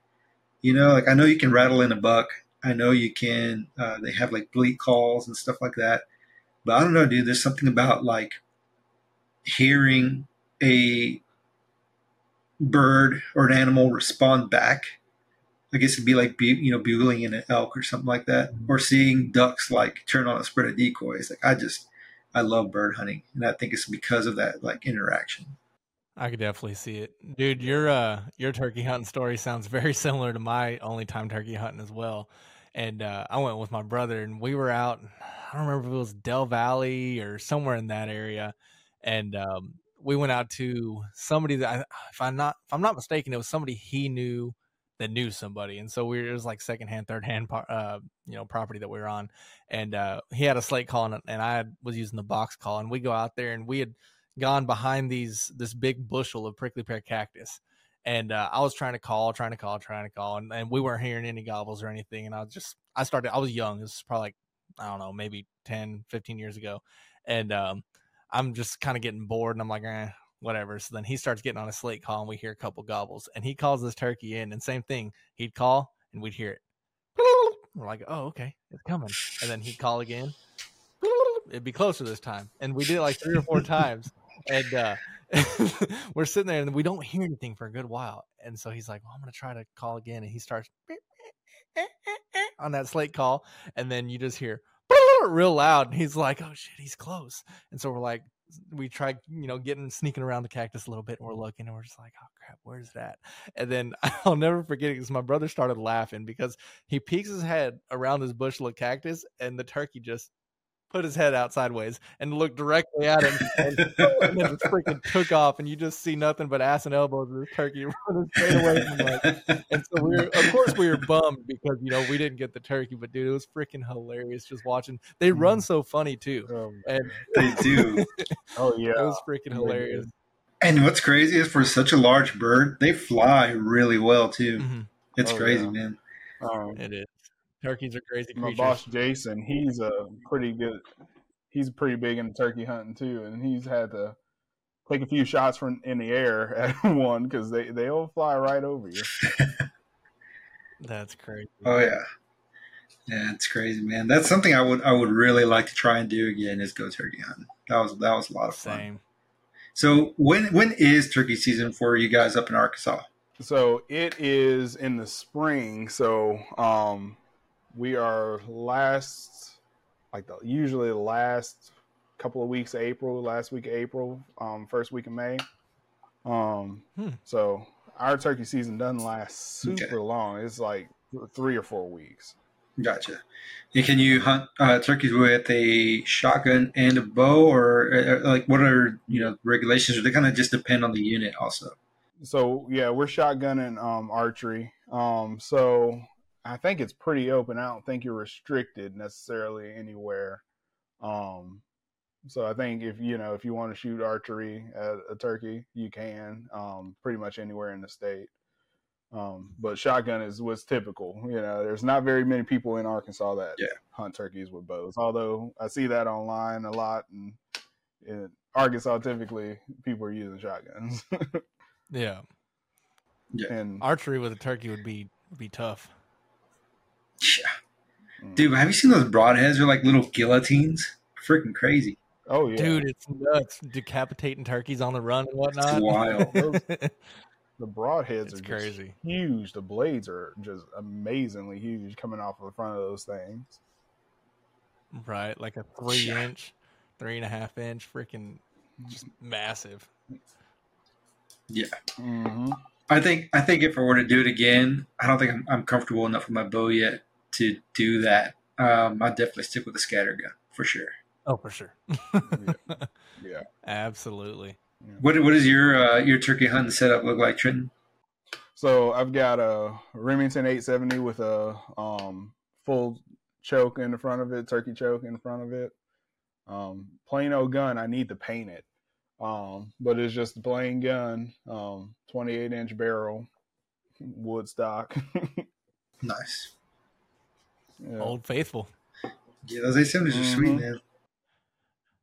You know, like I know you can rattle in a buck. I know you can. Uh, they have like bleat calls and stuff like that. But I don't know, dude. There's something about like hearing a bird or an animal respond back. I guess it'd be like you know bugling in an elk or something like that, or seeing ducks like turn on a spread of decoys. Like I just I love bird hunting, and I think it's because of that like interaction. I could definitely see it, dude. Your uh, your turkey hunting story sounds very similar to my only time turkey hunting as well. And uh, I went with my brother, and we were out. I don't remember if it was Del Valley or somewhere in that area, and um, we went out to somebody that, if I'm not if I'm not mistaken, it was somebody he knew that knew somebody, and so we were, it was like secondhand, third hand, uh, you know, property that we were on, and uh, he had a slate call, and, and I was using the box call, and we go out there, and we had gone behind these this big bushel of prickly pear cactus, and uh, I was trying to call, trying to call, trying to call, and, and we weren't hearing any gobbles or anything, and I was just I started I was young, this was probably like I don't know, maybe 10, 15 years ago, and um, I'm just kind of getting bored, and I'm like, eh, whatever. So then he starts getting on a slate call and we hear a couple gobbles and he calls this turkey in and same thing. He'd call and we'd hear it. We're like, oh, okay, it's coming. And then he'd call again. It'd be closer this time. And we did it like three or four times. And uh, we're sitting there and we don't hear anything for a good while. And so he's like, well, I'm going to try to call again. And he starts on that slate call. And then you just hear real loud. And he's like, oh shit, he's close. And so we're like, we try, you know, getting sneaking around the cactus a little bit, and we're looking, and we're just like, "Oh crap, where's that?" And then I'll never forget it because my brother started laughing because he peeks his head around this bushel of cactus, and the turkey just put his head out sideways and looked directly at him, and, and then just freaking took off, and you just see nothing but ass and elbows of this turkey running straight away from us. And so we were, of course, we were bummed because you know we didn't get the turkey, but dude, it was freaking hilarious just watching. They run so funny too, Oh, and They do. oh yeah. it was freaking hilarious. And what's crazy is for such a large bird, they fly really well too. Mhm. It's Oh, crazy, yeah. man. Um, It is. Turkeys are crazy my boss Jason, he's a pretty good. He's pretty big into turkey hunting too, and he's had to take a few shots from in the air at one because they they'll fly right over you. That's crazy. Oh yeah, yeah, it's crazy, man. That's something I would I would really like to try and do again is go turkey hunting. That was that was a lot of fun. Same. So when when is turkey season for you guys up in Arkansas? So it is in the spring. So um, we are last, like the usually the last couple of weeks of April, last week of April, um, first week of May. Um, Hmm. so our turkey season doesn't last super Okay. long. It's like three or four weeks. Gotcha. And can you hunt uh, turkeys with a shotgun and a bow, or uh, like what are you know regulations? Or they kind of just depend on the unit, also. So yeah, we're shotgunning um, archery. Um, so I think it's pretty open. I don't think you're restricted necessarily anywhere. Um, so I think if you know if you want to shoot archery at a turkey, you can um, pretty much anywhere in the state. Um, but shotgun is what's typical. You know, there's not very many people in Arkansas that Yeah. hunt turkeys with bows. Although I see that online a lot, and in Arkansas, typically people are using shotguns. Yeah. and Archery with a turkey would be would be tough. Yeah. mm. Dude, have you seen those broadheads? They're like little guillotines. Freaking crazy. Oh yeah, Dude, it's nuts. Decapitating turkeys on the run and whatnot. wild. the broadheads it's are just crazy. huge. The blades are just amazingly huge coming off of the front of those things. Right. Like a three Yeah. inch, three and a half inch, freaking just massive. Yeah. hmm I think I think if I were to do it again, I don't think I'm, I'm comfortable enough with my bow yet to do that. Um, I'd definitely stick with the scatter gun for sure. Oh, for sure. Yeah. Absolutely. What what does your uh, your turkey hunting setup look like, Trenton? So I've got a Remington 870 with a um, full choke in the front of it, turkey choke in the front of it. Um, plain old gun, I need to paint it. Um, but it's just a plain gun, um, 28 inch barrel, wood stock. Nice. Yeah. Old Faithful. Yeah, those 870s are sweet, Mhm. man.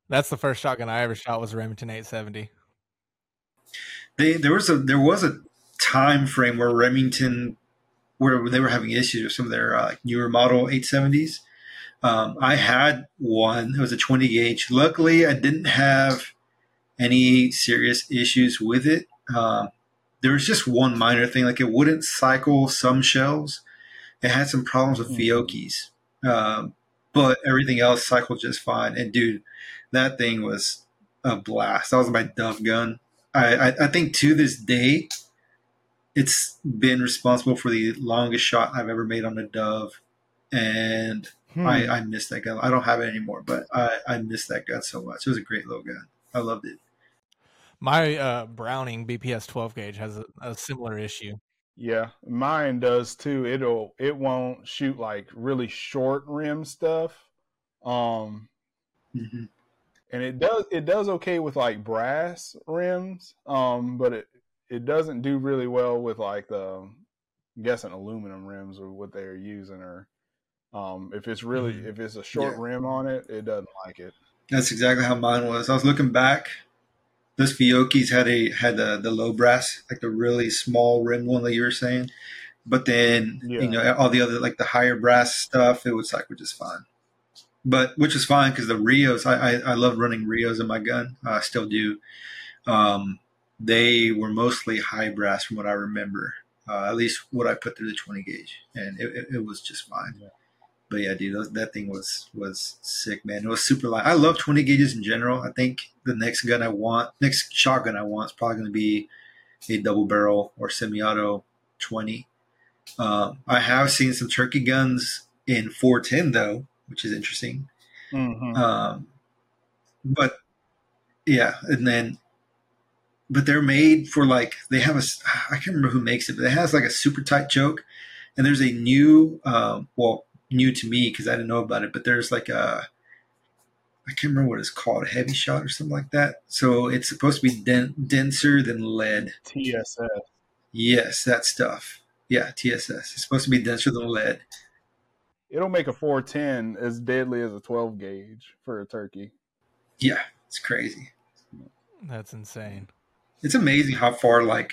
That's the first shotgun I ever shot was a Remington 870. They there was a there was a time frame where Remington where they were having issues with some of their uh, newer model 870s. Um, I had one. It was a 20 gauge. Luckily, I didn't have any serious issues with it. Um, there was just one minor thing, like it wouldn't cycle some shells. It had some problems with Mhm. Fiocchi's, um, but everything else cycled just fine. And dude, that thing was a blast. That was my Dove gun. I, I, I think to this day, it's been responsible for the longest shot I've ever made on a Dove, and Hmm. I, I miss that gun. I don't have it anymore, but I, I miss that gun so much. It was a great little gun. I loved it. My uh, Browning BPS 12 gauge has a, a similar issue. Yeah, mine does too. It'll it won't shoot like really short rim stuff. Um hmm and it does it does okay with like brass rims. Um but it it doesn't do really well with like the I'm guessing aluminum rims or what they're using or um if it's really Mhm. if it's a short Yeah. rim on it, it doesn't like it. That's exactly how mine was. I was looking back. Those Fiocchi's had a had the the low brass, like the really small rim one that you were saying. But then Yeah. you know all the other like the higher brass stuff, it was like which is fine. But which is fine because the Rios, I, I I love running Rios in my gun. I still do. Um, they were mostly high brass from what I remember. Uh, at least what I put through the 20 gauge, and it, it, it was just fine. Yeah. But yeah, dude, that thing was was sick, man. It was super light. I love 20 gauges in general. I think the next gun I want, next shotgun I want, is probably going to be a double barrel or semi-auto 20. Um, I have seen some turkey guns in 410 though, which is interesting. Mhm. Um, but yeah, and then, but they're made for like they have a. I can't remember who makes it, but it has like a super tight choke, and there's a new, um, well, new to me because I didn't know about it, but there's like a I can't remember what it's called, a heavy shot or something like that. So it's supposed to be den- denser than lead. TSS. Yes, that stuff. Yeah, TSS. It's supposed to be denser than lead. It'll make a 410 as deadly as a 12 gauge for a turkey. Yeah, it's crazy. That's insane. it's amazing how far like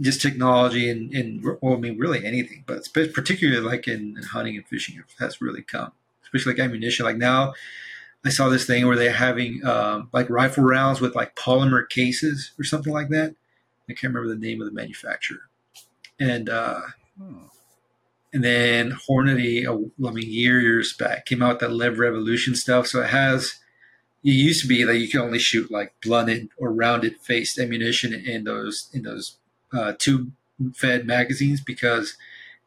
just technology and, and well, I mean, really anything, but particularly like in, in hunting and fishing has really come, especially like ammunition. Like now, I saw this thing where they're having um, like rifle rounds with like polymer cases or something like that. I can't remember the name of the manufacturer. And uh, Hmm. and then Hornady, I mean, years back, came out with that LEVERevolution stuff. So it has. It used to be that you could only shoot like blunted or rounded faced ammunition in those in those uh, tube fed magazines because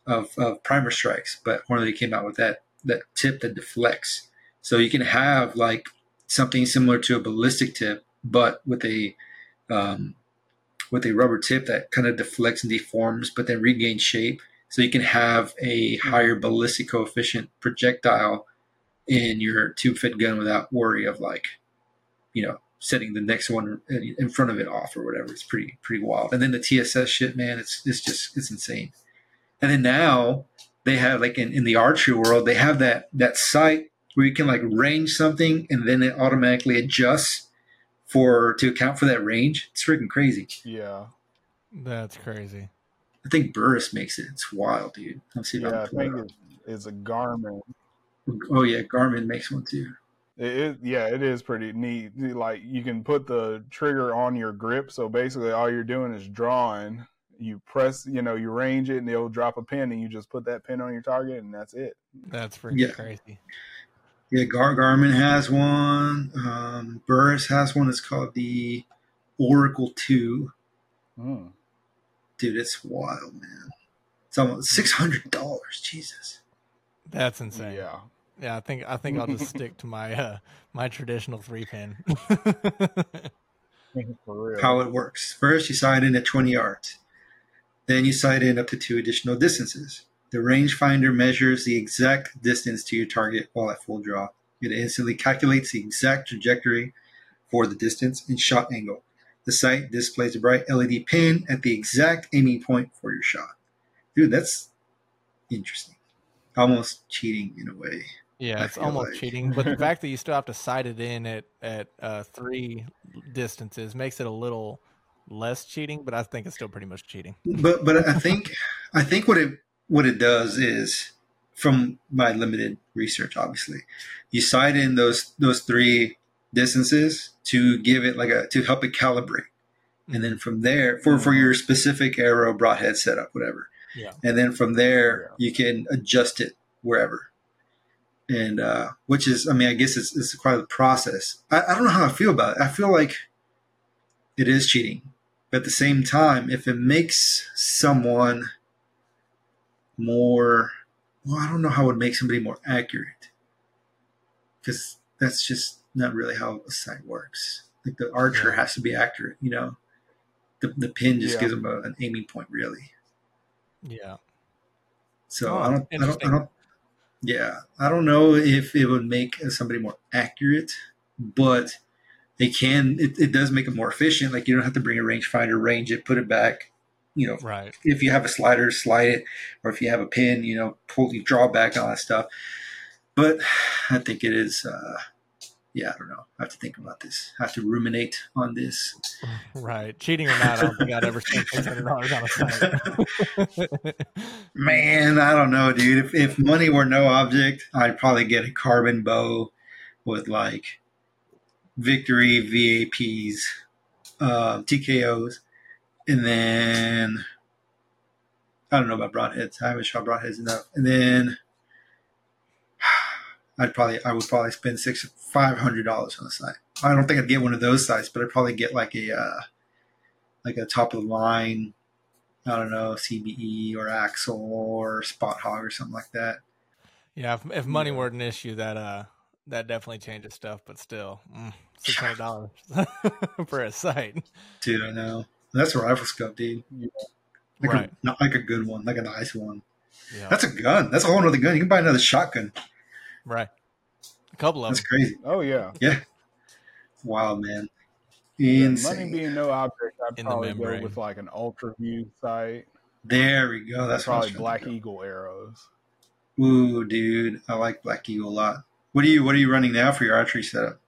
of, of primer strikes. But Hornady came out with that that tip that deflects, so you can have like something similar to a ballistic tip, but with a um, with a rubber tip that kind of deflects and deforms, but then regains shape. So you can have a higher ballistic coefficient projectile in your tube fed gun without worry of like, you know, setting the next one in front of it off or whatever. It's pretty pretty wild. And then the TSS shit, man, it's it's just it's insane. And then now they have like in, in the archery world, they have that that sight where you can like range something and then it automatically adjusts for to account for that range. It's freaking crazy. Yeah. That's crazy. I think Burris makes it. It's wild, dude. I'm seeing Yeah, I think it, it's a Garmin. Oh yeah, Garmin makes one too. It, it, yeah, it is pretty neat. Like you can put the trigger on your grip, so basically all you're doing is drawing. You press, you know, you range it, and it'll drop a pin, and you just put that pin on your target, and that's it. That's freaking Yeah. crazy. Yeah, Gar- Garmin has one. Um, Burris has one. It's called the Oracle Two. Hmm. Dude, it's wild, man. It's almost six hundred dollars. Jesus. That's insane. Yeah. Yeah, I think I think I'll just stick to my uh my traditional three pin. For real. How it works. First, you sight in at twenty yards. Then you sight in up to two additional distances. The rangefinder measures the exact distance to your target while at full draw. It instantly calculates the exact trajectory for the distance and shot angle. The sight displays a bright LED pin at the exact aiming point for your shot. Dude, that's interesting. Almost cheating in a way. Yeah, it's almost like. cheating, but the fact that you still have to sight it in at at uh, three distances makes it a little less cheating. But I think it's still pretty much cheating. But but I think I think what it what it does is from my limited research, obviously, you sight in those those three distances to give it like a to help it calibrate. And then from there, for, for your specific arrow broadhead setup, whatever. Yeah. And then from there, you can adjust it wherever. And uh, which is, I mean, I guess it's, it's quite a process. I, I don't know how I feel about it. I feel like it is cheating. But at the same time, if it makes someone more, well, I don't know how it would make somebody more accurate. Because that's just not really how a sight works. Like the archer Yeah. has to be accurate, you know? The, the pin just Yeah. gives them a, an aiming point, really. Yeah. So Oh, I don't, I don't, I don't, yeah, I don't know if it would make somebody more accurate, but it can, it, it does make it more efficient. Like you don't have to bring a rangefinder, range it, put it back. You know, Right. if you have a slider, slide it, or if you have a pin, you know, pull, you draw back, all that stuff. But I think it is, uh, yeah, I don't know. I have to think about this. I have to ruminate on this. Right. Cheating or not, I don't think I'd ever spend six hundred dollars on a sight. Man, I don't know, dude. If, if money were no object, I'd probably get a carbon bow with like victory VAPs, uh, TKOs, and then I don't know about broadheads. I haven't shot broadheads enough. And then I'd probably I would probably spend six five hundred dollars on a sight. I don't think I'd get one of those sights, but I'd probably get like a uh, like a top of the line I don't know, CBE or Axcel or Spot Hog or something like that. yeah. If, if money weren't an issue, that uh, that definitely changes stuff. But still, mm, six hundred dollars for a sight. Dude, I know. That's a rifle scope, dude. Yeah. Like, Right. a, not like a good one, like a nice one. Yeah. That's a gun. That's a whole other gun. You can buy another shotgun. Right. A couple of That's them. crazy. Oh yeah. Yeah. Wild, man. Yeah, Insane. Money being no object, I'd In the probably go with like an ultra view sight. there we go. That's what I was probably Black Eagle arrows. Ooh, dude. I like Black Eagle a lot. What are you what are you running now for your archery setup?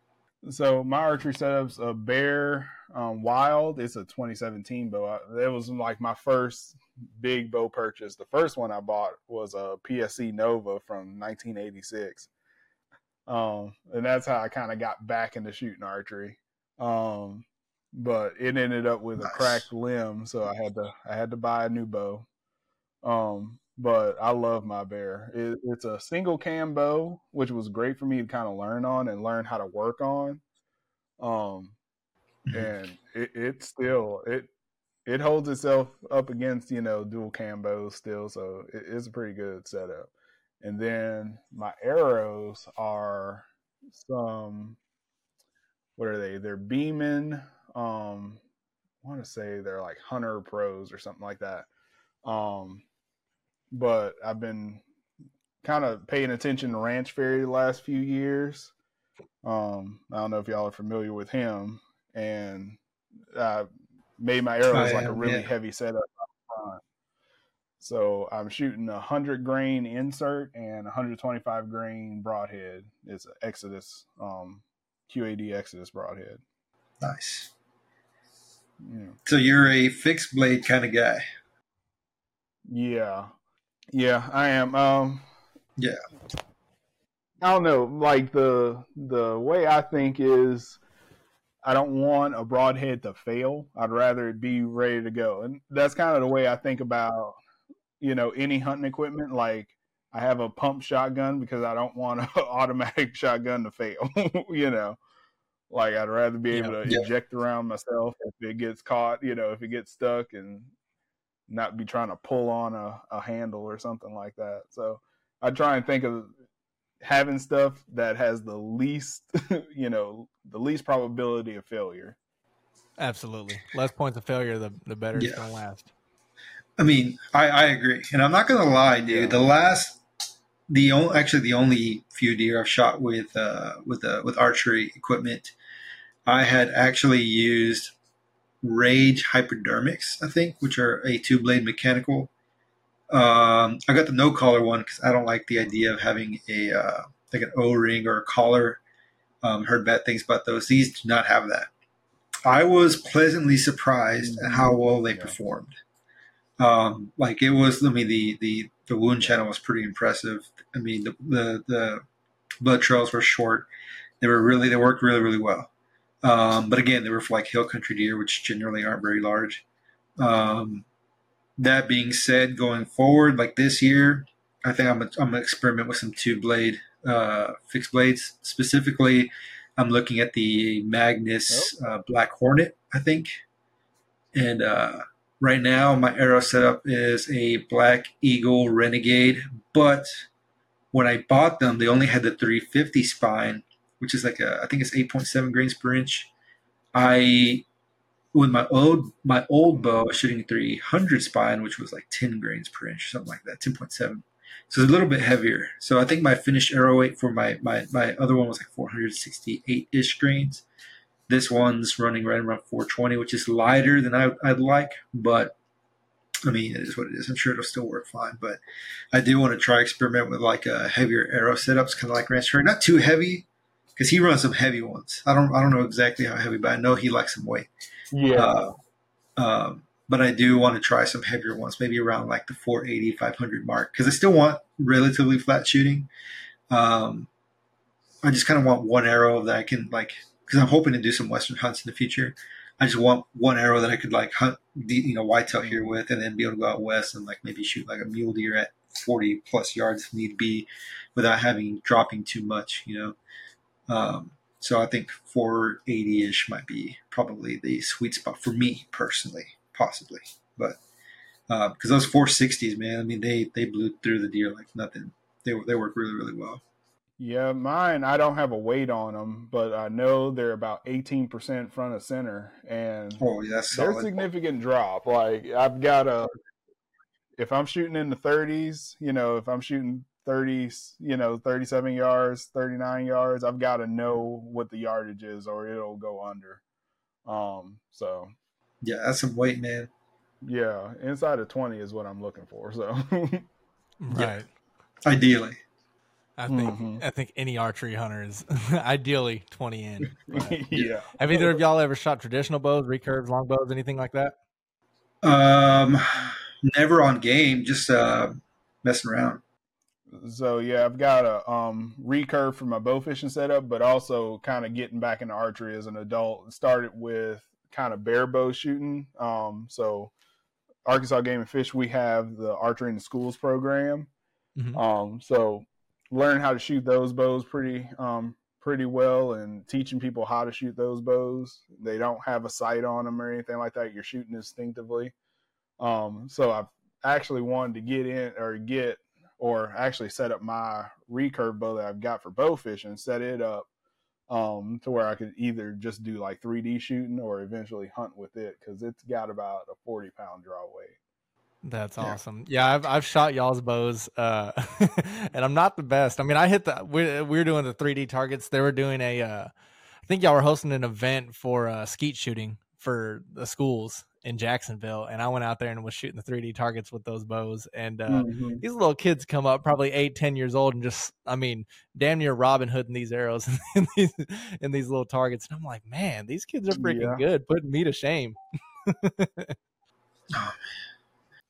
So my archery setup's a Bear um, Wild. It's a 2017 bow. I- That was like my first big bow purchase. The first one I bought was a PSE Nova from 1986. Um, and that's how I kind of got back into shooting archery. Um, but it ended up with Nice. a cracked limb, so I had to I had to buy a new bow. Um, but I love my bear. It, it's a single cam bow, which was great for me to kind of learn on and learn how to work on. Um, Mhm. and it, it still it it holds itself up against you know dual cam bows still, so it, it's a pretty good setup. And then my arrows are some what are they? They're Beman. Um, I want to say they're like Hunter Pros or something like that. Um, but I've been kind of paying attention to Ranch Fairy the last few years. Um, I don't know if y'all are familiar with him, and I made my arrows like a really yeah. heavy setup. So I'm shooting a hundred grain insert and 125 grain broadhead. It's an Exodus, um, QAD Exodus broadhead. Nice. Yeah. So you're a fixed blade kind of guy. Yeah. Yeah, I am. Um Yeah. I don't know, like the the way I think is I don't want a broadhead to fail. I'd rather it be ready to go. And that's kind of the way I think about, you know, any hunting equipment. Like I have a pump shotgun because I don't want an automatic shotgun to fail, you know. Like I'd rather be able to Yeah. eject around myself if it gets caught, you know, if it gets stuck and not be trying to pull on a, a handle or something like that. So I try and think of having stuff that has the least, you know, the least probability of failure. Absolutely. Less points of failure, the the better it's gonna last. I mean, I, I agree. And I'm not going to lie, dude. Yeah. The last the only actually the only few deer I've shot with uh, with uh, with archery equipment, I had actually used Rage hypodermics, I think, which are a two blade mechanical. Um, I got the no collar one because I don't like the idea of having a uh, like an O ring or a collar. Um, heard bad things about those. These do not have that. I was pleasantly surprised at how well they Yeah. performed. Um, like it was, I mean, the the the wound channel was pretty impressive. I mean, the the, the blood trails were short. They were really they worked really really well. Um, but again, they were for like hill country deer, which generally aren't very large. Um, that being said, going forward, like this year, I think I'm gonna, I'm gonna experiment with some two blade uh, fixed blades. Specifically, I'm looking at the Magnus uh, Black Hornet, I think, and uh, right now my arrow setup is a Black Eagle Renegade. But when I bought them, they only had the 350 spine, which is like a I think it's 8.7 grains per inch. I with my old my old bow, I was shooting 300 spine, which was like 10 grains per inch, something like that, 10.7. So it's a little bit heavier. So I think my finished arrow weight for my my, my other one was like 468 ish grains. This one's running right around 420, which is lighter than I, I'd like, but I mean, it is what it is. I'm sure it'll still work fine, but I do want to try experiment with like a heavier arrow setups, kind of like Ranch Fairy. Not too heavy, because he runs some heavy ones. I don't I don't know exactly how heavy, but I know he likes some weight. Yeah. Uh, um, but I do want to try some heavier ones, maybe around like the 480, 500 mark, because I still want relatively flat shooting. Um, I just kind of want one arrow that I can like, because I'm hoping to do some western hunts in the future. I just want one arrow that I could like hunt, the, you know, whitetail here with, and then be able to go out west and like maybe shoot like a mule deer at 40 plus yards if need be, without having dropping too much, you know. Um, so I think 480 ish might be probably the sweet spot for me personally, possibly. But because those 460s, man, I mean they they blew through the deer like nothing. They they work really really well. Yeah, mine, I don't have a weight on them, but I know they're about 18% front of center. And Oh yeah, they're solid. significant drop. Like, I've got a, if I'm shooting in the 30s, you know, if I'm shooting 30s, you know, 37 yards, 39 yards, I've got to know what the yardage is or it'll go under. Um, so Yeah, that's some weight, man. yeah, inside of 20 is what I'm looking for. So Right. Ideally, I think Mhm. I think any archery hunter is ideally twenty in. but- yeah. Have either of y'all ever shot traditional bows, recurves, longbows, anything like that? um, never on game, just uh, messing around. So yeah, I've got a um recurve for my bow fishing setup, but also kind of getting back into archery as an adult. Started with kind of bare bow shooting. Um, so Arkansas Game and Fish, we have the archery in the schools program. Mhm. Um, so learn how to shoot those bows pretty um pretty well, and teaching people how to shoot those bows. They don't have a sight on them or anything like that. You're shooting instinctively. Um, so I've actually wanted to get in or get or actually set up my recurve bow that I've got for bow fishing, set it up um, to where I could either just do like 3D shooting or eventually hunt with it because it's got about a 40 pound draw weight. That's Yeah. awesome. Yeah, I've I've shot y'all's bows, uh, and I'm not the best. I mean, I hit the we we were doing the 3D targets. They were doing a, uh, I think y'all were hosting an event for uh, skeet shooting for the schools in Jacksonville, and I went out there and was shooting the 3D targets with those bows. And uh, Mhm. these little kids come up, probably eight, ten years old, and just, I mean, damn near Robin Hood in these arrows and these in these little targets. And I'm like, man, these kids are freaking Yeah. good, putting me to shame.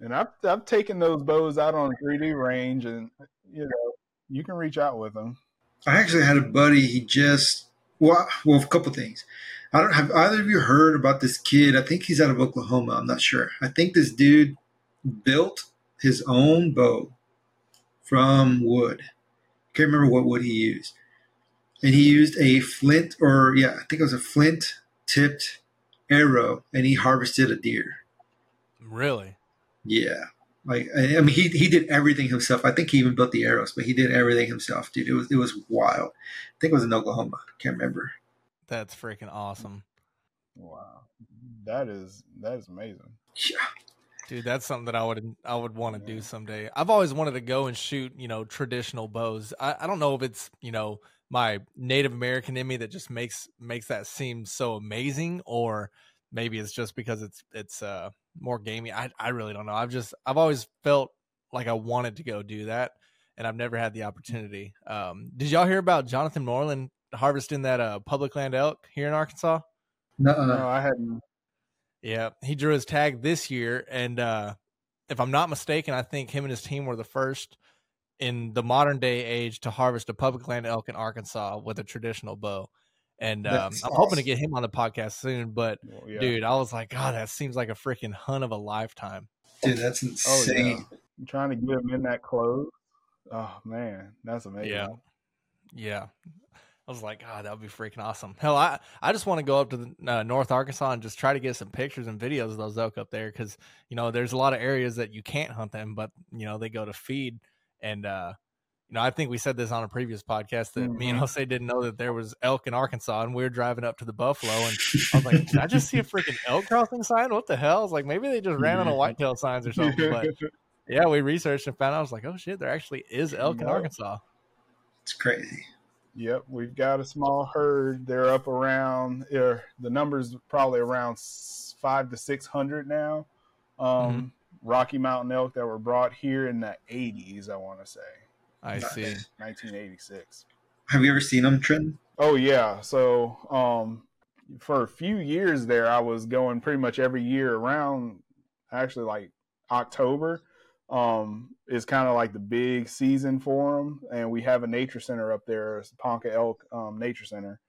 And I've, I've taken those bows out on 3D range and, you know, you can reach out with them. I actually had a buddy. He just well, well, a couple things. I don't have either of you heard about this kid. I think he's out of Oklahoma. I'm not sure. I think this dude built his own bow from wood. Can't remember what wood he used, and he used a flint or yeah, I think it was a flint tipped arrow, and he harvested a deer. Really? Yeah. Like I I mean, he he did everything himself. I think he even built the arrows, but he did everything himself, dude. It was it was wild. I think it was in Oklahoma. Can't remember. That's freaking awesome. Wow. That is, that is amazing. Yeah. Dude, that's something that I would I would want to do someday. I've always wanted to go and shoot, you know, traditional bows. I, I don't know if it's, you know, my Native American in me that just makes makes that seem so amazing, or maybe it's just because it's it's uh more gamey. I I really don't know. I've just I've always felt like I wanted to go do that, and I've never had the opportunity. Um, did y'all hear about Jonathan Moreland harvesting that uh public land elk here in Arkansas? No, No, I hadn't. Yeah, he drew his tag this year, and uh, if I'm not mistaken, I think him and his team were the first in the modern day age to harvest a public land elk in Arkansas with a traditional bow. And um, I'm hoping to get him on the podcast soon. But Well, yeah. dude, I was like, God, that seems like a freaking hunt of a lifetime. dude, that's Oh insane. yeah. I'm trying to get him in that clothes. Oh man, that's amazing. Yeah. Yeah. I was like, God, that would be freaking awesome. Hell, I, I just want to go up to the, uh, North Arkansas and just try to get some pictures and videos of those elk up there because, you know, there's a lot of areas that you can't hunt them, but, you know, they go to feed. And, uh, you know, I think we said this on a previous podcast that me and Mhm. Jose didn't know that there was elk in Arkansas and we were driving up to the Buffalo and I was like, did I just see a freaking elk crossing sign? What the hell? I was like, maybe they just ran on a whitetail signs or something. But yeah, we researched and found out. I was like, oh shit, there actually is elk in Arkansas. It's crazy. Yep, we've got a small herd. They're up around. er, the numbers probably around five to six hundred now. Um, Mm-hmm. Rocky Mountain elk that were brought here in the eighties. I want to say I see. nineteen eighty six. Have you ever seen them, Trenton? Oh yeah. So um, for a few years there, I was going pretty much every year around. Actually, like October um, is kind of like the big season for them, and we have a nature center up there, it's Ponca Elk um, Nature Center,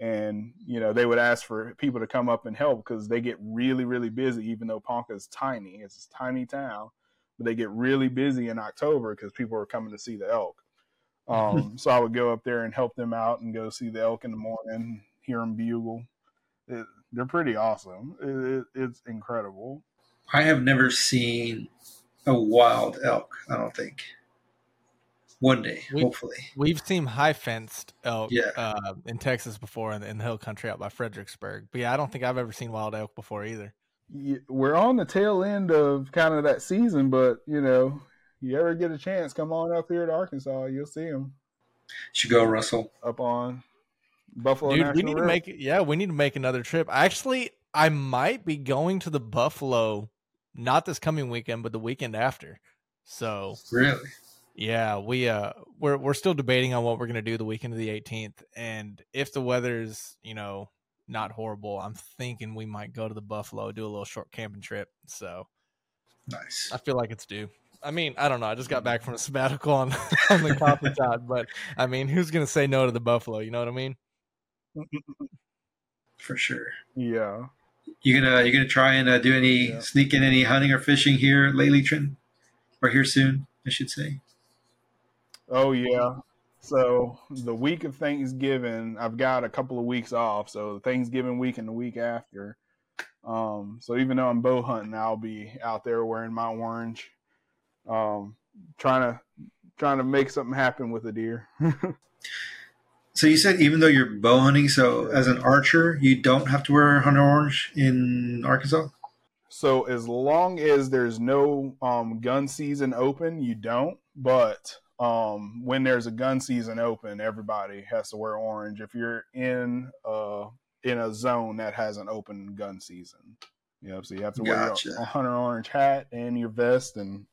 and you know they would ask for people to come up and help because they get really really busy. Even though Ponca is tiny, it's a tiny town, but they get really busy in October because people are coming to see the elk. Um, so I would go up there and help them out and go see the elk in the morning, hear them bugle. It, they're pretty awesome. It, it, it's incredible. I have never seen a wild elk. I don't think. One day, We- hopefully. We've seen high fenced elk Yeah. uh, in Texas before in the, in the hill country out by Fredericksburg. But yeah, I don't think I've ever seen wild elk before either. Y- We're on the tail end of kind of that season, but you know, you ever get a chance, come on up here to Arkansas. You'll see them Should go, Russell. up on Buffalo Dude, National we need to make yeah, we need to make another trip. Actually, I might be going to the Buffalo not this coming weekend, but the weekend after. So Really? Yeah, we uh we're we're still debating on what we're gonna do the weekend of the 18th, and if the weather's you know not horrible, I'm thinking we might go to the Buffalo, do a little short camping trip. So Nice. I feel like it's due. I mean, I don't know. I just got back from a sabbatical on on the coffee top, but I mean, who's gonna say no to the Buffalo? You know what I mean? For sure. Yeah. You gonna you gonna try and uh, do any Yeah. sneak in any hunting or fishing here lately, Trenton? Or here soon, I should say. Oh yeah. So the week of Thanksgiving, I've got a couple of weeks off. So Thanksgiving week and the week after. Um, so even though I'm bow hunting, I'll be out there wearing my orange, um, trying to trying to make something happen with a deer. So you said even though you're bow hunting, so as an archer, you don't have to wear hunter orange in Arkansas. so as long as there's no um, gun season open, you don't. But um, when there's a gun season open, everybody has to wear orange. If you're in uh, in a zone that has an open gun season, yep. So you have to wear Gotcha. your, a hunter orange hat and your vest. And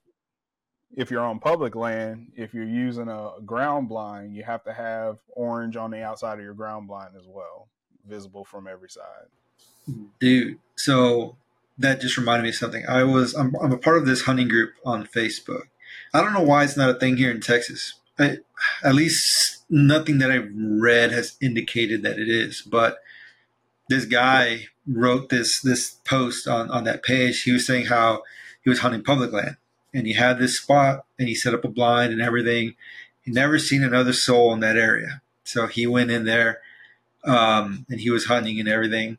if you're on public land, if you're using a ground blind, you have to have orange on the outside of your ground blind as well, visible from every side. Dude, so that just reminded me of something. I was I'm, I'm a part of this hunting group on Facebook. I don't know why it's not a thing here in Texas. I, at least nothing that I've read has indicated that it is. But this guy wrote this this post on on that page. He was saying how he was hunting public land and he had this spot and he set up a blind and everything. He never seen another soul in that area, so he went in there um, and he was hunting and everything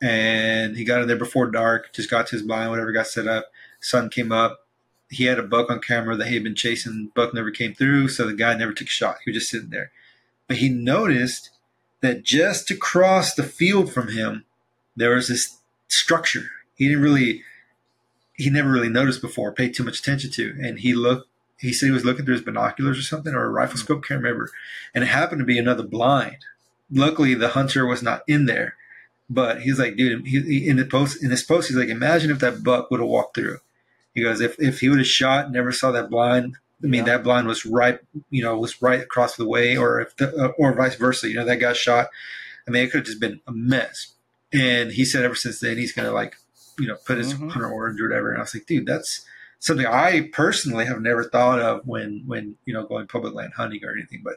and he got in there before dark. Just got to his blind, whatever got set up. Sun came up. He had a buck on camera that he had been chasing. Buck never came through, so the guy never took a shot. He was just sitting there. But he noticed that just across the field from him, there was this structure. He didn't really. He never really noticed before, paid too much attention to. And he looked, he said he was looking through his binoculars or something or a rifle Mm-hmm. scope, can't remember. And it happened to be another blind. Luckily, the hunter was not in there. But he's like, dude, he, he, in the post, in his post, he's like, imagine if that buck would have walked through. He goes, if, if he would have shot, never saw that blind. I mean, Yeah. that blind was right, you know, was right across the way, or if, the, uh, or vice versa. You know, that guy shot. I mean, it could have just been a mess. And he said ever since then he's gonna like, you know, put his Mhm. hunter orange or whatever. And I was like, dude, that's something I personally have never thought of when when you know going public land hunting or anything. But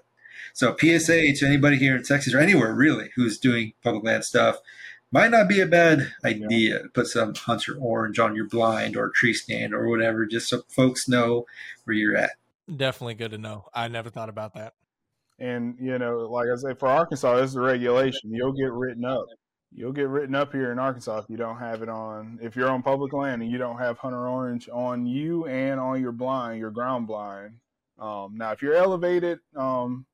so PSA to anybody here in Texas or anywhere really who's doing public land stuff, might not be a bad idea to put some hunter orange on your blind or tree stand or whatever, just so folks know where you're at. Definitely good to know. I never thought about that. And you know, like I say, for Arkansas, this is a regulation. You'll get written up. You'll get written up here in Arkansas if you don't have it on. If you're on public land and you don't have hunter orange on you and on your blind, your ground blind. Um, now, if you're elevated, um,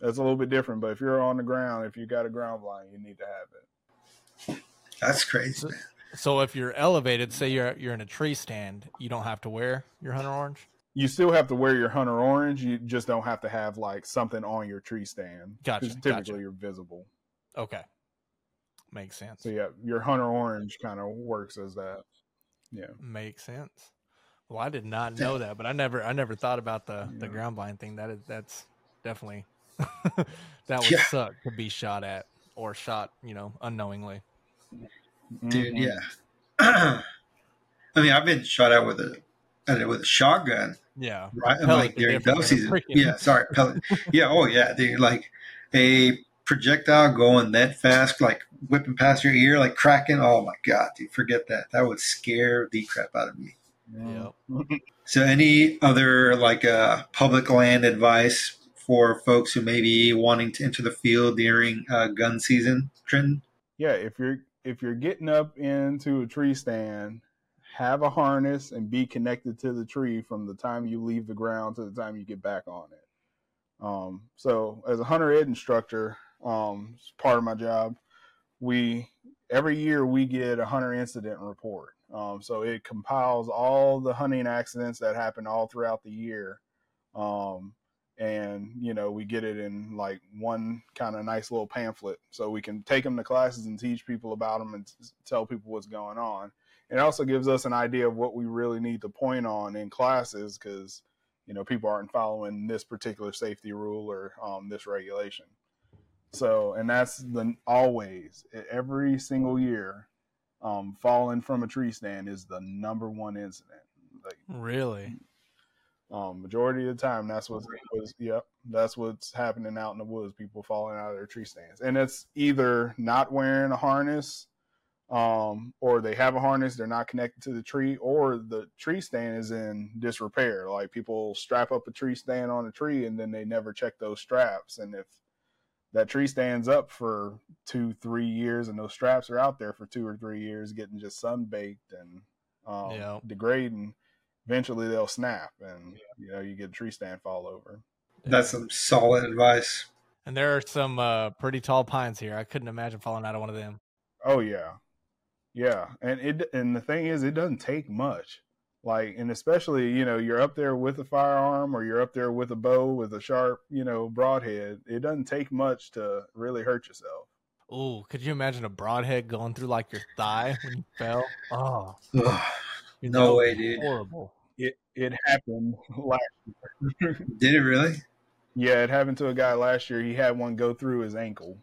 that's a little bit different. But if you're on the ground, if you got a ground blind, you need to have it. That's crazy. So, man. so if you're elevated, say you're you're in a tree stand, you don't have to wear your hunter orange. You still have to wear your hunter orange. You just don't have to have like something on your tree stand. Gotcha, 'Cause Typically, gotcha. you're visible. Okay, makes sense. So yeah, your hunter orange kind of works as that. Yeah. Makes sense. Well, I did not know that, but I never I never thought about the the ground blind thing. That is that's definitely that would Yeah. suck to be shot at or shot, you know, unknowingly. dude. Mhm. Yeah. I mean, I've been shot at with a at it with a shotgun, Yeah. right? Like during different dove season. freaking- Yeah, sorry, pellet. yeah, oh yeah, dude. Like a projectile going that fast, like whipping past your ear, like cracking. Oh my god, dude, forget that. That would scare the crap out of me. Yep. So, any other like uh, public land advice for folks who may be wanting to enter the field during uh, gun season, Trenton? yeah if you're if you're getting up into a tree stand have a harness and be connected to the tree from the time you leave the ground to the time you get back on it um, so as a hunter ed instructor um, it's part of my job. We every year we get a hunter incident report. Um, so it compiles all the hunting accidents that happen all throughout the year. Um, and you know we get it in like one kind of nice little pamphlet. So we can take them to classes and teach people about them and s- tell people what's going on. It also gives us an idea of what we really need to point on in classes because you know people aren't following this particular safety rule or um, this regulation so and that's the always every single year um, falling from a tree stand is the number one incident like Really? um, majority of the time, that's what's was yep, that's what's happening out in the woods. People falling out of their tree stands, and it's either not wearing a harness, um, or they have a harness, they're not connected to the tree, or the tree stand is in disrepair. Like people strap up a tree stand on a tree, and then they never check those straps, and if that tree stands up for two, three years, and those straps are out there for two or three years, getting just sun baked and um, Yeah. degrading eventually they'll snap and you know you get a tree stand fall over That's some solid advice. And there are some uh, pretty tall pines here. I couldn't imagine falling out of one of them. oh yeah yeah and it and the thing is it doesn't take much like and especially you know you're up there with a firearm or you're up there with a bow with a sharp you know broadhead it doesn't take much to really hurt yourself Ooh, could you imagine a broadhead going through like your thigh when you fell? Oh, Ugh, dude, No way, dude. Horrible. it it happened last did it really? yeah it happened to a guy last year he had one go through his ankle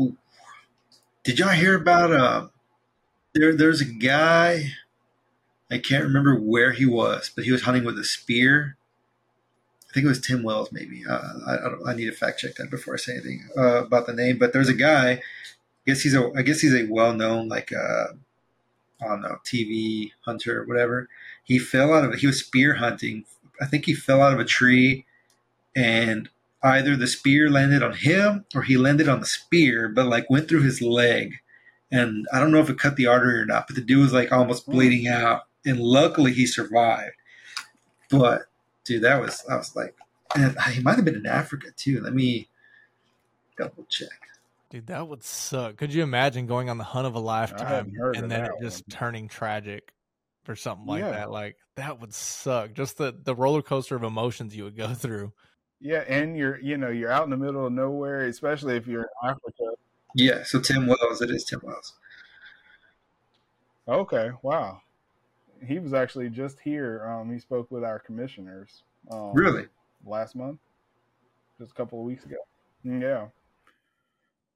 Ooh. Did y'all hear about uh there there's a guy I can't remember where he was, but he was hunting with a spear. I think it was Tim Wells, maybe. Uh, I, I, don't, I need to fact check that before I say anything uh, about the name. But there's a guy. I guess he's a. I guess he's a well-known like uh, I don't know TV hunter or whatever. He fell out of. He was spear hunting. I think he fell out of a tree, and either the spear landed on him or he landed on the spear, but like went through his leg. And I don't know if it cut the artery or not, but the dude was like almost bleeding out. And luckily he survived. But dude, that was I was like and he might have been in Africa too. Let me double check. Dude, that would suck. Could you imagine going on the hunt of a lifetime and then it just one. turning tragic for something like Yeah. that? Like that would suck. Just the the roller coaster of emotions you would go through. Yeah, and you're you know you're out in the middle of nowhere, especially if you're in Africa. Yeah, so Tim Wells, it is Tim Wells. Okay, wow. He was actually just here. Um, he spoke with our commissioners. Um, Really? Last month, just a couple of weeks ago. Yeah.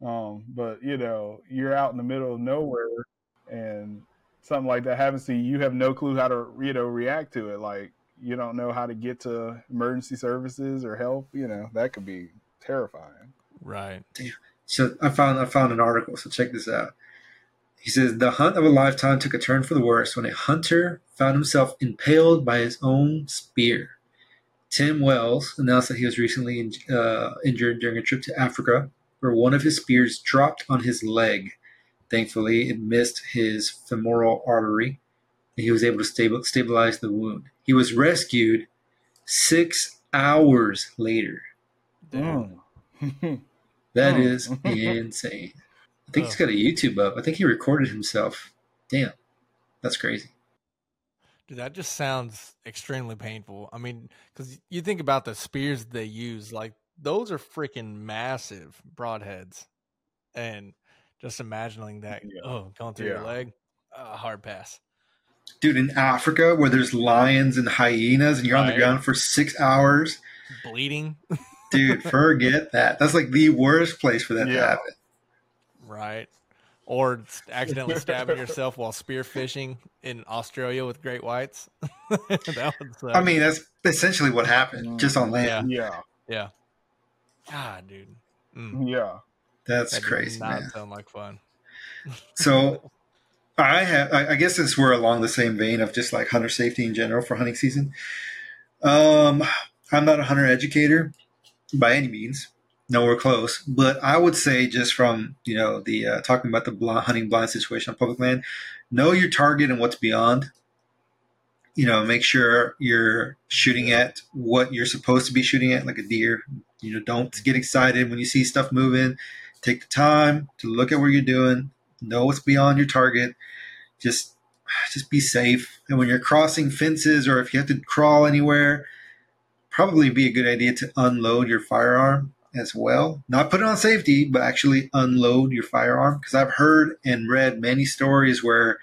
Um, but you know, you're out in the middle of nowhere, and something like that happens to you. You have no clue how to you know react to it. Like you don't know how to get to emergency services or help. You know that could be terrifying. Right. So I found I found an article. So check this out. He says the hunt of a lifetime took a turn for the worse when a hunter found himself impaled by his own spear. Tim Wells announced that he was recently in, uh, injured during a trip to Africa, where one of his spears dropped on his leg. Thankfully, it missed his femoral artery, and he was able to stabil- stabilize the wound. He was rescued six hours later. Damn. That Hmm. is insane. I think he's got a YouTube up. I think he recorded himself. Damn, that's crazy. Dude, that just sounds extremely painful. I mean, because you think about the spears they use, like those are freaking massive broadheads, and just imagining that, Yeah. oh, going through your Yeah. leg, uh, hard pass. Dude, in Africa where there's lions and hyenas and you're on the ground for six hours, Bleeding, dude, forget that. That's like the worst place for that to happen. Right? Or accidentally stabbing yourself while spearfishing in Australia with great whites. that would suck. I mean, that's essentially what happened, just on land. Yeah. Yeah, God, dude, Mm, yeah. That's that does crazy, not man. sound like fun. So I have, I I guess this we're along the same vein of just like hunter safety in general for hunting season. Um, I'm not a hunter educator by any means, nowhere close. But I would say just from you know the uh, talking about the blind, hunting blind situation on public land, know your target and what's beyond. You know, make sure you're shooting at what you're supposed to be shooting at, like a deer. You know, don't get excited when you see stuff moving. Take the time to look at what you're doing, know what's beyond your target. Just just be safe. And when you're crossing fences or if you have to crawl anywhere, probably be a good idea to unload your firearm as well. Not put it on safety, but actually unload your firearm. Because I've heard and read many stories where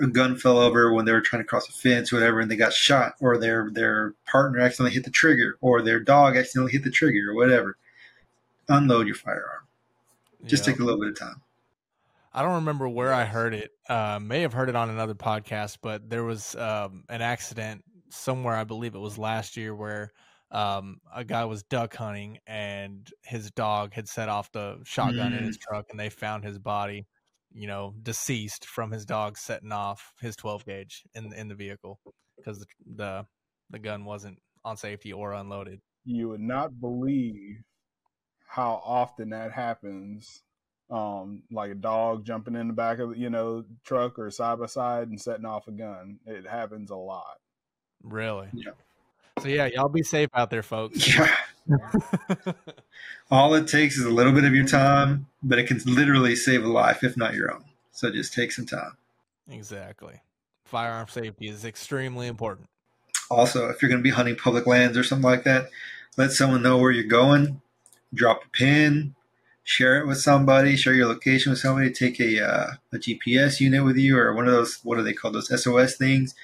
a gun fell over when they were trying to cross a fence, or whatever, and they got shot, or their their partner accidentally hit the trigger, or their dog accidentally hit the trigger, or whatever. Unload your firearm. Just Yeah. take a little bit of time. I don't remember where I heard it. Uh, may have heard it on another podcast, but there was um, an accident somewhere. I believe it was last year where um, a guy was duck hunting and his dog had set off the shotgun in his truck, and they found his body, you know, deceased from his dog setting off his 12 gauge in in the vehicle because the, the the gun wasn't on safety or unloaded. You would not believe how often that happens. Um, like a dog jumping in the back of you know truck or side by side and setting off a gun. It happens a lot. Really? Yeah. So yeah, y'all be safe out there, folks. Yeah. All it takes is a little bit of your time, but it can literally save a life, if not your own. So just take some time. Exactly. Firearm safety is extremely important. Also, if you're going to be hunting public lands or something like that, let someone know where you're going. Drop a pin, share it with somebody, share your location with somebody. Take a uh, a GPS unit with you or one of those. What are they called? Those SOS things.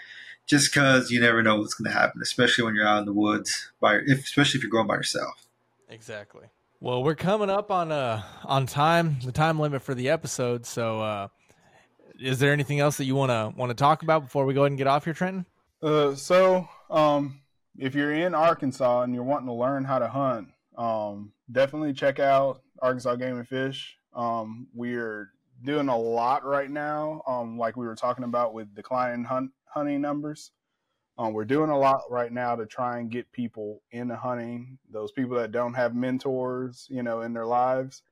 Just because you never know what's going to happen, especially when you're out in the woods by, if, especially if you're going by yourself. Exactly. Well, we're coming up on uh on time, the time limit for the episode. So, uh is there anything else that you want to want to talk about before we go ahead and get off here, Trenton? Uh, so um, if you're in Arkansas and you're wanting to learn how to hunt, um, definitely check out Arkansas Game and Fish. Um, we're doing a lot right now. Um, like we were talking about with declining hunt hunting numbers. Um, we're doing a lot right now to try and get people into hunting. Those people that don't have mentors, you know, in their lives,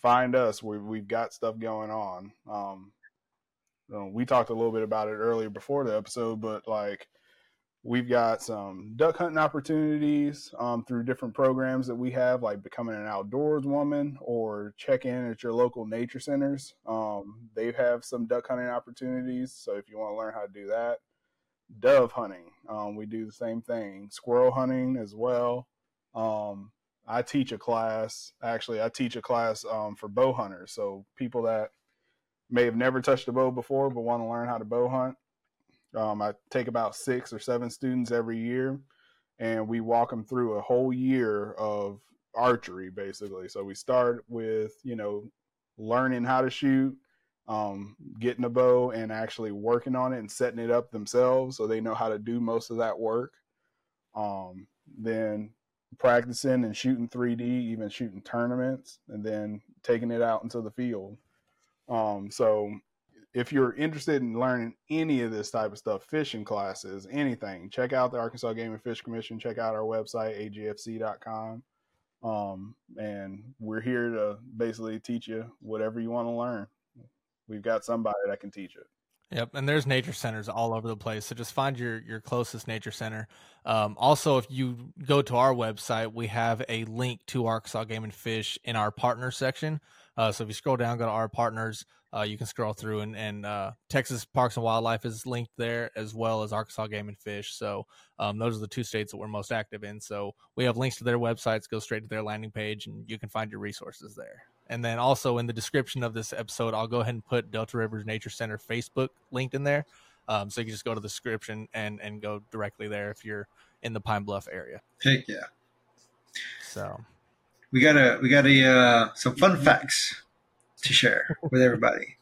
find us. We we've got stuff going on. Um, uh, we talked a little bit about it earlier before the episode, but like We've got some duck hunting opportunities um, through different programs that we have, like becoming an outdoors woman or check in at your local nature centers. Um, they have some duck hunting opportunities. So if you want to learn how to do that, dove hunting, um, we do the same thing. Squirrel hunting as well. Um, I teach a class. Actually, I teach a class um, for bow hunters. So people that may have never touched a bow before but want to learn how to bow hunt um, I take about six or seven students every year, and we walk them through a whole year of archery, basically. So we start with you know learning how to shoot, um, getting a bow, and actually working on it and setting it up themselves, so they know how to do most of that work. Um, then practicing and shooting 3D, even shooting tournaments, and then taking it out into the field. Um, so if you're interested in learning any of this type of stuff, fishing classes, anything, check out the Arkansas Game and Fish Commission. Check out our website, agfc.com. Um, and we're here to basically teach you whatever you want to learn. We've got somebody that can teach it. Yep, and there's nature centers all over the place. So just find your your closest nature center. Um, also, if you go to our website, we have a link to Arkansas Game and Fish in our partner section. Uh, so if you scroll down, go to our partners. Uh, you can scroll through and, and uh, Texas Parks and Wildlife is linked there as well as Arkansas Game and Fish. So um, those are the two states that we're most active in. So we have links to their websites. Go straight to their landing page, and you can find your resources there. And then also in the description of this episode, I'll go ahead and put Delta Rivers Nature Center Facebook linked in there. Um, so you can just go to the description and and go directly there if you're in the Pine Bluff area. Heck yeah! So we got a we got a uh, some fun facts to share with everybody.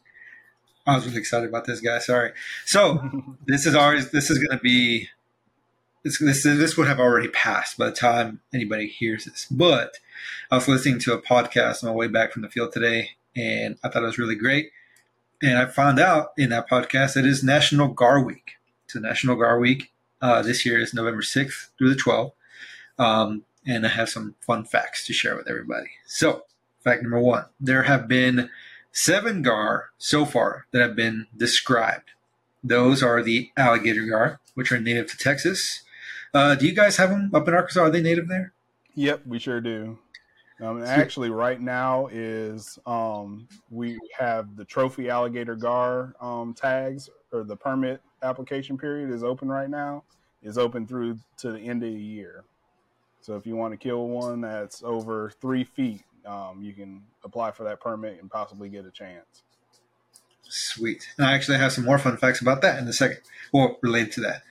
I was really excited about this guy. Sorry. So this is always this is going to be this this this would have already passed by the time anybody hears this. But I was listening to a podcast on my way back from the field today, and I thought it was really great. And I found out in that podcast that it is National Gar Week. A National Gar Week. Uh, this year is November sixth through the twelfth. Um, and I have some fun facts to share with everybody. So, fact number one there have been seven gar so far that have been described. Those are the alligator gar, which are native to Texas. Uh, do you guys have them up in Arkansas? Are they native there? Yep, we sure do. Um, actually, right now is um, we have the trophy alligator gar um, tags or the permit application period is open right now. Is open through to the end of the year. So if you want to kill one that's over three feet, um, you can apply for that permit and possibly get a chance. Sweet. And I actually have some more fun facts about that in a second. Well, related to that.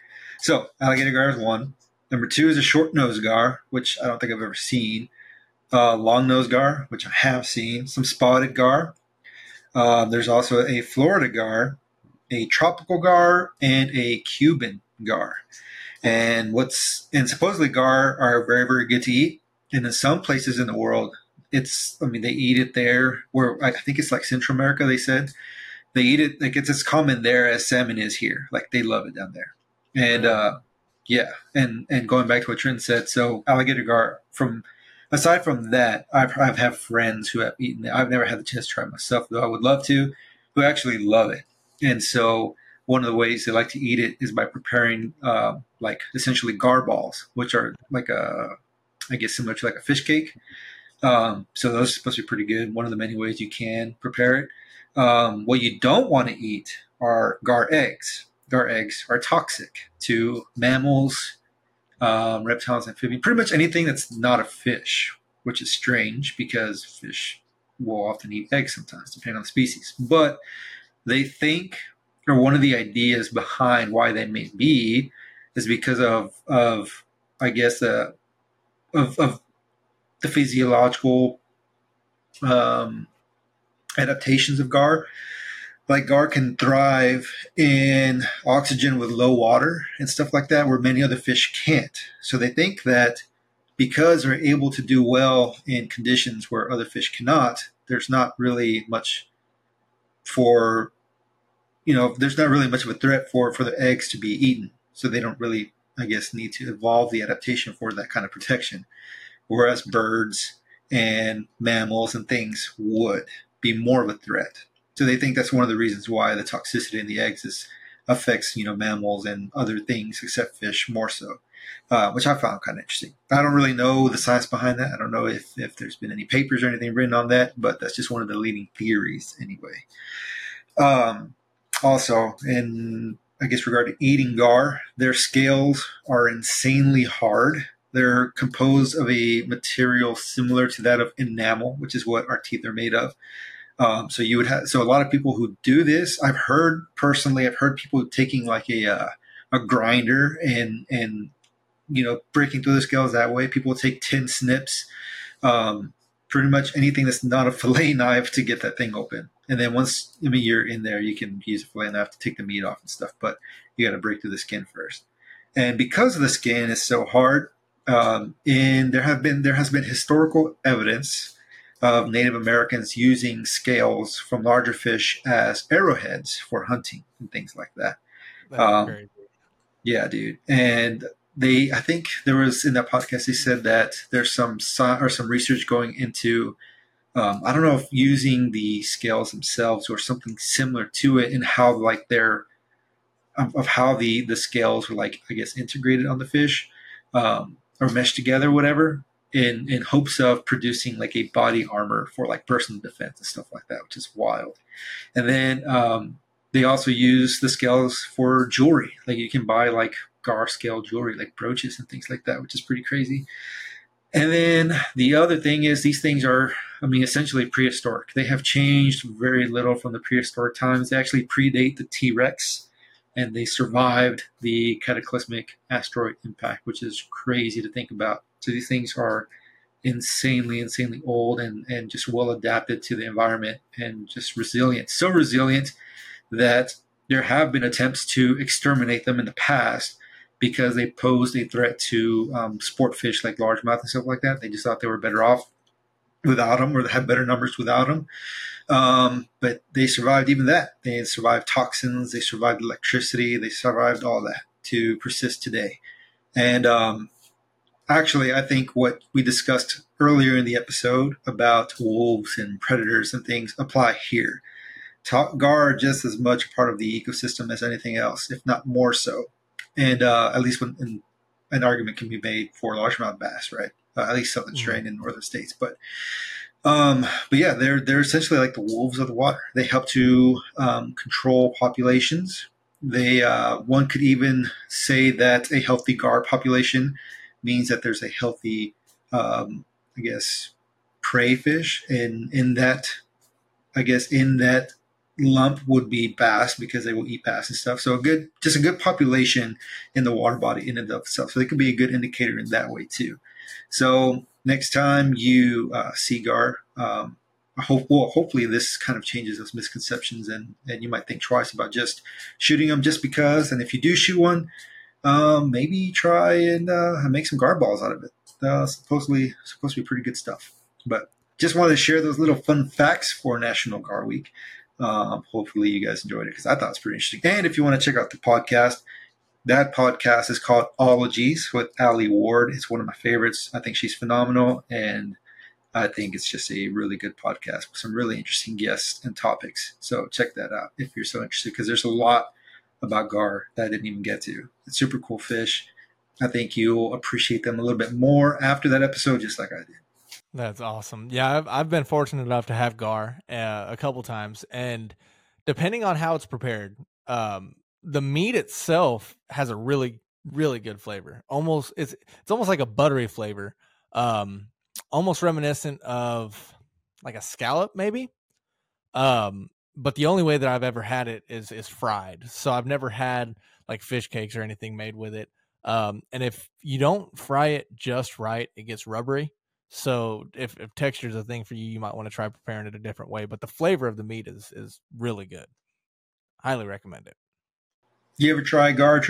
So alligator gar is one. Number two is a short nose gar, which I don't think I've ever seen. Uh, long nose gar, which I have seen. Some spotted gar. Uh, there's also a Florida gar, a tropical gar, and a Cuban gar. And what's and supposedly gar are very very good to eat. And in some places in the world, it's I mean they eat it there. Where I think it's like Central America. They said they eat it like it's as common there as salmon is here. Like they love it down there. And uh, yeah, and and going back to what Trent said, so alligator gar from aside from that, I've I've have friends who have eaten it. I've never had the chance to try it myself, though I would love to. Who actually love it, and so one of the ways they like to eat it is by preparing uh, like essentially gar balls, which are like a, I guess similar to like a fish cake. Um, so those are supposed to be pretty good. One of the many ways you can prepare it. Um, what you don't want to eat are gar eggs. Gar eggs are toxic to mammals, um, reptiles, amphibians, pretty much anything that's not a fish, which is strange because fish will often eat eggs sometimes, depending on the species. But they think or one of the ideas behind why they may be is because of of I guess uh, of of the physiological um, adaptations of gar. Like gar can thrive in oxygen with low water and stuff like that, where many other fish can't. So they think that because they're able to do well in conditions where other fish cannot, there's not really much for you know, there's not really much of a threat for for the eggs to be eaten, so they don't really, I guess, need to evolve the adaptation for that kind of protection. Whereas birds and mammals and things would be more of a threat. So they think that's one of the reasons why the toxicity in the eggs is affects you know mammals and other things except fish more so, uh, which I found kind of interesting. I don't really know the science behind that. I don't know if if there's been any papers or anything written on that, but that's just one of the leading theories anyway. Um, also, in I guess regarding eating gar, their scales are insanely hard. They're composed of a material similar to that of enamel, which is what our teeth are made of. Um, so you would have so a lot of people who do this. I've heard personally. I've heard people taking like a uh, a grinder and and you know breaking through the scales that way. People take tin snips, um, pretty much anything that's not a fillet knife to get that thing open. And then once I mean you're in there, you can use a fillet knife to take the meat off and stuff. But you got to break through the skin first. And because of the skin is so hard, um, and there have been there has been historical evidence of Native Americans using scales from larger fish as arrowheads for hunting and things like that. Um, yeah, dude. And they, I think there was in that podcast, they said that there's some or some research going into, um, I don't know if using the scales themselves or something similar to it, and how like they're of, of how the the scales were like I guess integrated on the fish um, or meshed together, whatever in in hopes of producing like a body armor for like personal defense and stuff like that, which is wild. And then um, they also use the scales for jewelry. Like you can buy like gar scale jewelry, like brooches and things like that, which is pretty crazy. And then the other thing is these things are, I mean, essentially prehistoric. They have changed very little from the prehistoric times. They actually predate the T Rex and they survived the cataclysmic asteroid impact, which is crazy to think about. So these things are insanely, insanely old and, and just well adapted to the environment and just resilient. So resilient that there have been attempts to exterminate them in the past because they posed a threat to um, sport fish like largemouth and stuff like that. They just thought they were better off without them or they had better numbers without them. Um, but they survived even that. They survived toxins, they survived electricity, they survived all that to persist today. And um, actually, I think what we discussed earlier in the episode about wolves and predators and things apply here. Gar are just as much part of the ecosystem as anything else, if not more so. And uh, at least when an argument can be made for largemouth bass, right? Uh, at least southern strain mm-hmm. in northern states. But um, but yeah, they're they're essentially like the wolves of the water. They help to um, control populations. They uh, one could even say that a healthy gar population means that there's a healthy, um, I guess, prey fish. And in that, I guess, in that lump would be bass because they will eat bass and stuff. So a good, just a good population in the water body in and of itself. So they could be a good indicator in that way too. So next time you uh, see gar, um, I hope well, hopefully this kind of changes those misconceptions and and you might think twice about just shooting them just because. And if you do shoot one, um, maybe try and uh, make some gar balls out of it. Uh, supposedly, supposed to be pretty good stuff. But just wanted to share those little fun facts for National Gar Week. Um, hopefully, you guys enjoyed it because I thought it was pretty interesting. And if you want to check out the podcast, that podcast is called Ologies with Alie Ward. It's one of my favorites. I think she's phenomenal, and I think it's just a really good podcast with some really interesting guests and topics. So check that out if you're so interested because there's a lot about gar that I didn't even get to. It's super cool fish. I think you'll appreciate them a little bit more after that episode, just like I did. That's awesome. Yeah, I've, I've been fortunate enough to have gar uh, a couple times, and depending on how it's prepared, um, the meat itself has a really, really good flavor. Almost, it's it's almost like a buttery flavor, um, almost reminiscent of like a scallop, maybe. Um, but the only way that I've ever had it is is fried. So I've never had like fish cakes or anything made with it. Um, and if you don't fry it just right, it gets rubbery. So if, if texture is a thing for you, you might want to try preparing it a different way. But the flavor of the meat is is really good. Highly recommend it. You ever try gar,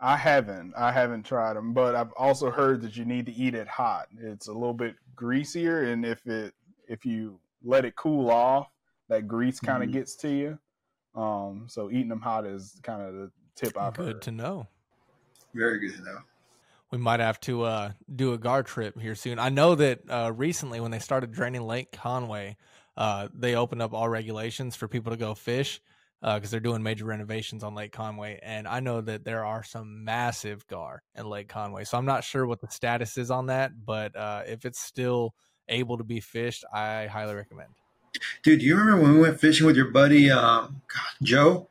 I haven't. I haven't tried them, but I've also heard that you need to eat it hot. It's a little bit greasier, and if it if you let it cool off, that grease kind of mm-hmm. gets to you. Um, so eating them hot is kind of the tip I've Good heard. to know. Very good to know. We might have to uh, do a gar trip here soon. I know that uh, recently when they started draining Lake Conway, uh, they opened up all regulations for people to go fish. because they're doing major renovations on Lake Conway, and I know that there are some massive gar in Lake Conway. So I'm not sure what the status is on that, but uh, if it's still able to be fished, I highly recommend. Dude, do you remember when we went fishing with your buddy um, God, Joe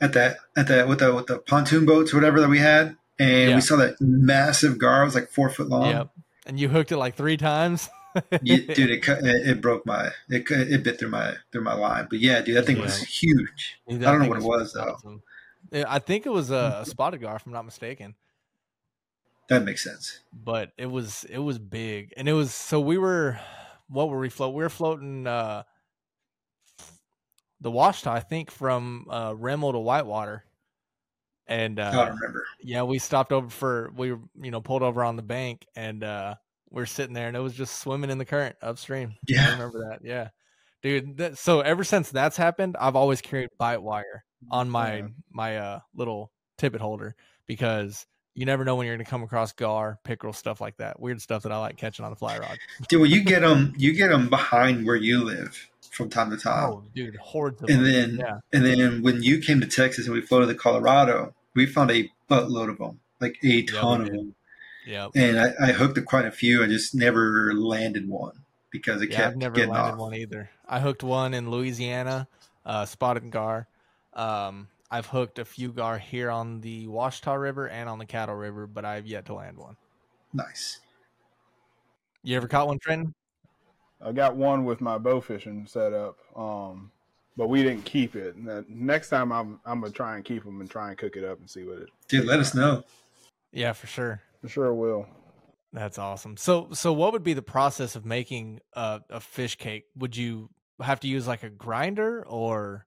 at that at that with the with the pontoon boats or whatever that we had, and Yeah. we saw that massive gar it was like four foot long. Yep. And you hooked it like three times. You- dude, it, cut- it it broke my it it bit through my through my line. But yeah, dude, that thing was huge. Dude, I don't know what it was, though. awesome. Yeah, I think it was a, a spotted gar, if I'm not mistaken. That makes sense. But it was it was big, and it was so we were what were we float? We were floating uh, the Ouachita, I think, from uh, Remmel to Whitewater, and I uh, don't remember. yeah, we stopped over for we were you know pulled over on the bank, and uh, we're sitting there, and it was just swimming in the current upstream. Yeah, I remember that. Yeah, dude. That, so ever since that's happened, I've always carried bite wire on my Yeah. my uh little tippet holder because you never know when you're going to come across gar, pickerel, stuff like that. Weird stuff that I like catching on the fly rod. Dude, well, you get them you get them behind where you live from time to time. Oh, dude, hordes of And them. then, yeah, and then when you came to Texas and we floated to Colorado, we found a buttload of them, like a ton of them. yeah, And I, I hooked at quite a few. I just never landed one because it yeah. kept I've never getting landed off. one either. I hooked one in Louisiana, uh, spotted gar. Um, I've hooked a few gar here on the Ouachita River and on the Caddo River, but I've yet to land one. Nice. You ever caught one, Trenton? I got one with my bow fishing set up, um, but we didn't keep it. And that- next time, I'm I'm gonna try and keep them and try and cook it up and see what it. Dude, let us know. Yeah, for sure. For sure will. That's awesome. So, so what would be the process of making a, a fish cake? Would you have to use like a grinder, or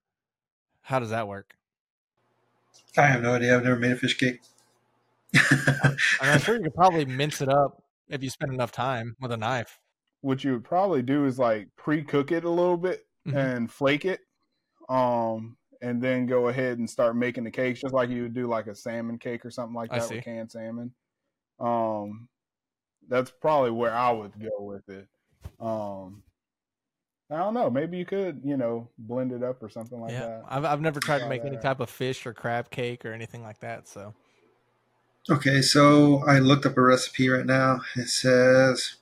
how does that work? I have no idea. I've never made a fish cake. I mean, I'm sure you could probably mince it up if you spend enough time with a knife. What you would probably do is like pre-cook it a little bit Mhm. and flake it, um, and then go ahead and start making the cakes just like you would do like a salmon cake or something like that with canned salmon. Um, that's probably where I would go with it. Um, I don't know. Maybe you could, you know, blend it up or something like yeah, that. I've I've never tried to Try make any type of fish or crab cake or anything like that. So, Okay, so I looked up a recipe right now. It says,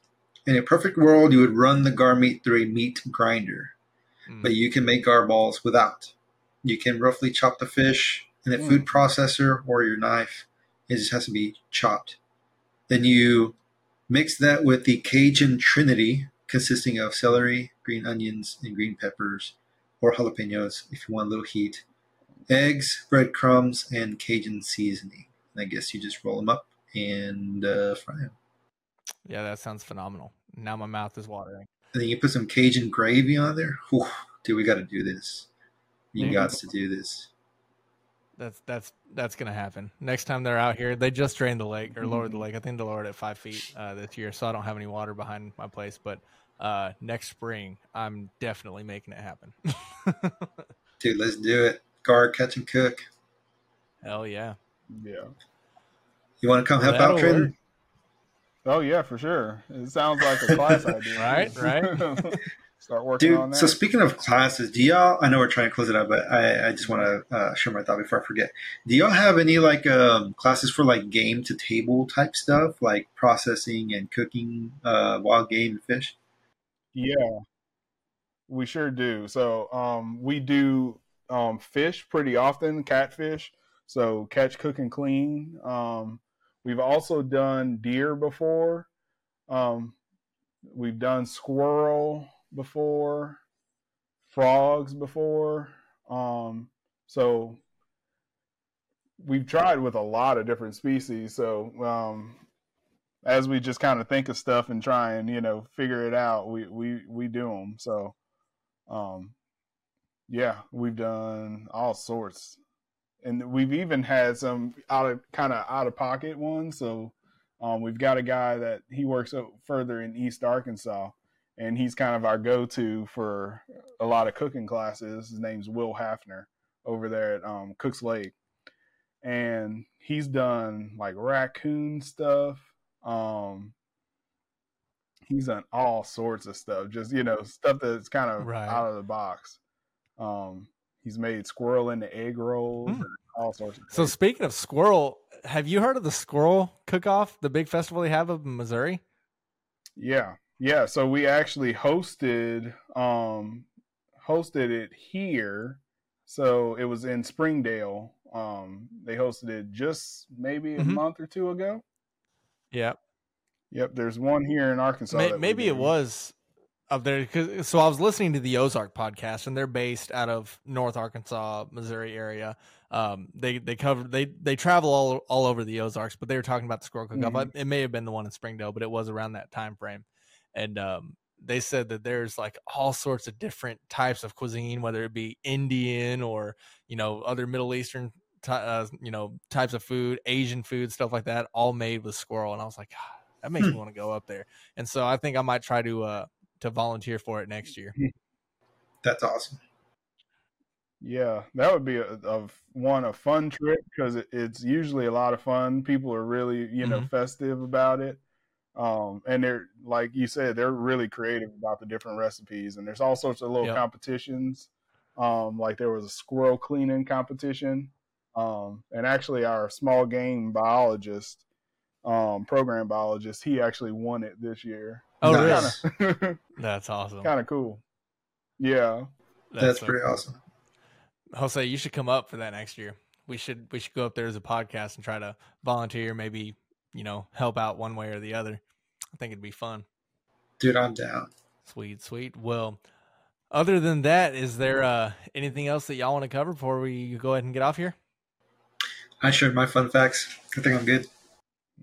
in a perfect world, you would run the gar meat through a meat grinder, mm, but you can make gar balls without. You can roughly chop the fish in a Mm. food processor or your knife. It just has to be chopped. Then you mix that with the Cajun Trinity, consisting of celery, green onions, and green peppers, or jalapenos if you want a little heat, eggs, breadcrumbs, and Cajun seasoning. And I guess you just roll them up and uh, fry them. Yeah, that sounds phenomenal. Now my mouth is watering. And then you put some Cajun gravy on there. Whew, dude, we got to do this. You got to do this. That's that's that's gonna happen next time they're out here. They just drained the lake or lowered the Mhm. lake. I think they lowered it five feet uh, this year, so I don't have any water behind my place. But uh, next spring, I'm definitely making it happen. Dude, let's do it. Gar, catch and cook. Hell yeah! Yeah. You want to come help That'll out, Trenton? Oh yeah, for sure. It sounds like a class idea. Right, right. Start working on that. so speaking of classes, do y'all? I know we're trying to close it up, but I, I just want to uh, share my thought before I forget. Do y'all have any like um, classes for like game to table type stuff, like processing and cooking uh, wild game and fish? Yeah, we sure do. So um, we do um, fish pretty often, catfish. So catch, cook, and clean. Um, we've also done deer before. Um, we've done squirrel before, frogs before. Um, so we've tried with a lot of different species. So um, as we just kind of think of stuff and try and you know figure it out, we we we do them. So, um, yeah, we've done all sorts, and we've even had some out of kind of out of pocket ones. So, um, we've got a guy that he works further in East Arkansas, and he's kind of our go-to for a lot of cooking classes. His name's Will Hafner over there at um, Cooks Lake, and he's done like raccoon stuff. Um, he's done all sorts of stuff, just you know, stuff that's kind of Right. out of the box. Um, He's made squirrel into egg rolls, Mm. and all sorts. Of So things. speaking of squirrel, have you heard of the squirrel cook-off, the big festival they have up in Missouri? yeah, yeah. So we actually hosted um hosted it here. So it was in Springdale. Um, they hosted it just maybe a Mhm. month or two ago. Yeah, Yep, there's one here in Arkansas. May- maybe it was up there. Cause, so I was listening to the Ozark podcast, and they're based out of North Arkansas, Missouri area. Um, they they cover they they travel all all over the Ozarks, but they were talking about the squirrel cook-off. Mhm. It may have been the one in Springdale, but it was around that time frame. And um, they said that there's like all sorts of different types of cuisine, whether it be Indian or you know other Middle Eastern. Uh, you know types of food asian food stuff like that all made with squirrel and i was like that makes me want to go up there and so I think I might try to uh to volunteer for it next year. That's awesome. Yeah, that would be a, a one a fun trip because it, it's usually a lot of fun. People are really you know Mhm. festive about it, um, and they're like you said, they're really creative about the different recipes. And there's all sorts of little Yep. competitions. Um, like there was a squirrel cleaning competition, um, and actually our small game biologist, um, program biologist, he actually won it this year. Oh, Nice. really? That's awesome. Kind of cool. Yeah. That's, so pretty cool. awesome. Jose, you should come up for that next year. We should we should go up there as a podcast and try to volunteer, maybe you know help out one way or the other. I think it'd be fun. Dude, I'm down. Sweet, sweet. Well, other than that, is there uh anything else that y'all want to cover before we go ahead and get off here? I shared my fun facts. I think I'm good.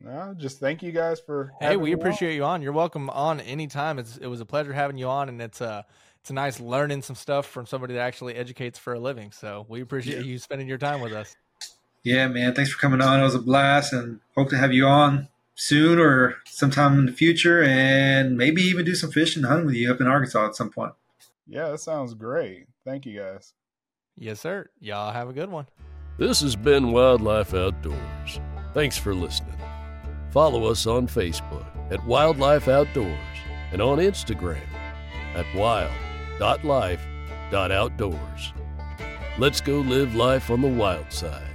No, just thank you guys for. Hey, we me on. appreciate you on. You're welcome on anytime. It's it was a pleasure having you on, and it's uh it's a nice learning some stuff from somebody that actually educates for a living. So we appreciate Yeah. you spending your time with us. Yeah, man. Thanks for coming on. It was a blast, and hope to have you on soon or sometime in the future, and maybe even do some fishing and hunting with you up in Arkansas at some point. Yeah, that sounds great. Thank you guys. Yes, sir. Y'all have a good one. This has been Wildlife Outdoors. Thanks for listening. Follow us on Facebook at Wildlife Outdoors and on Instagram at wild.life.outdoors. Let's go live life on the wild side.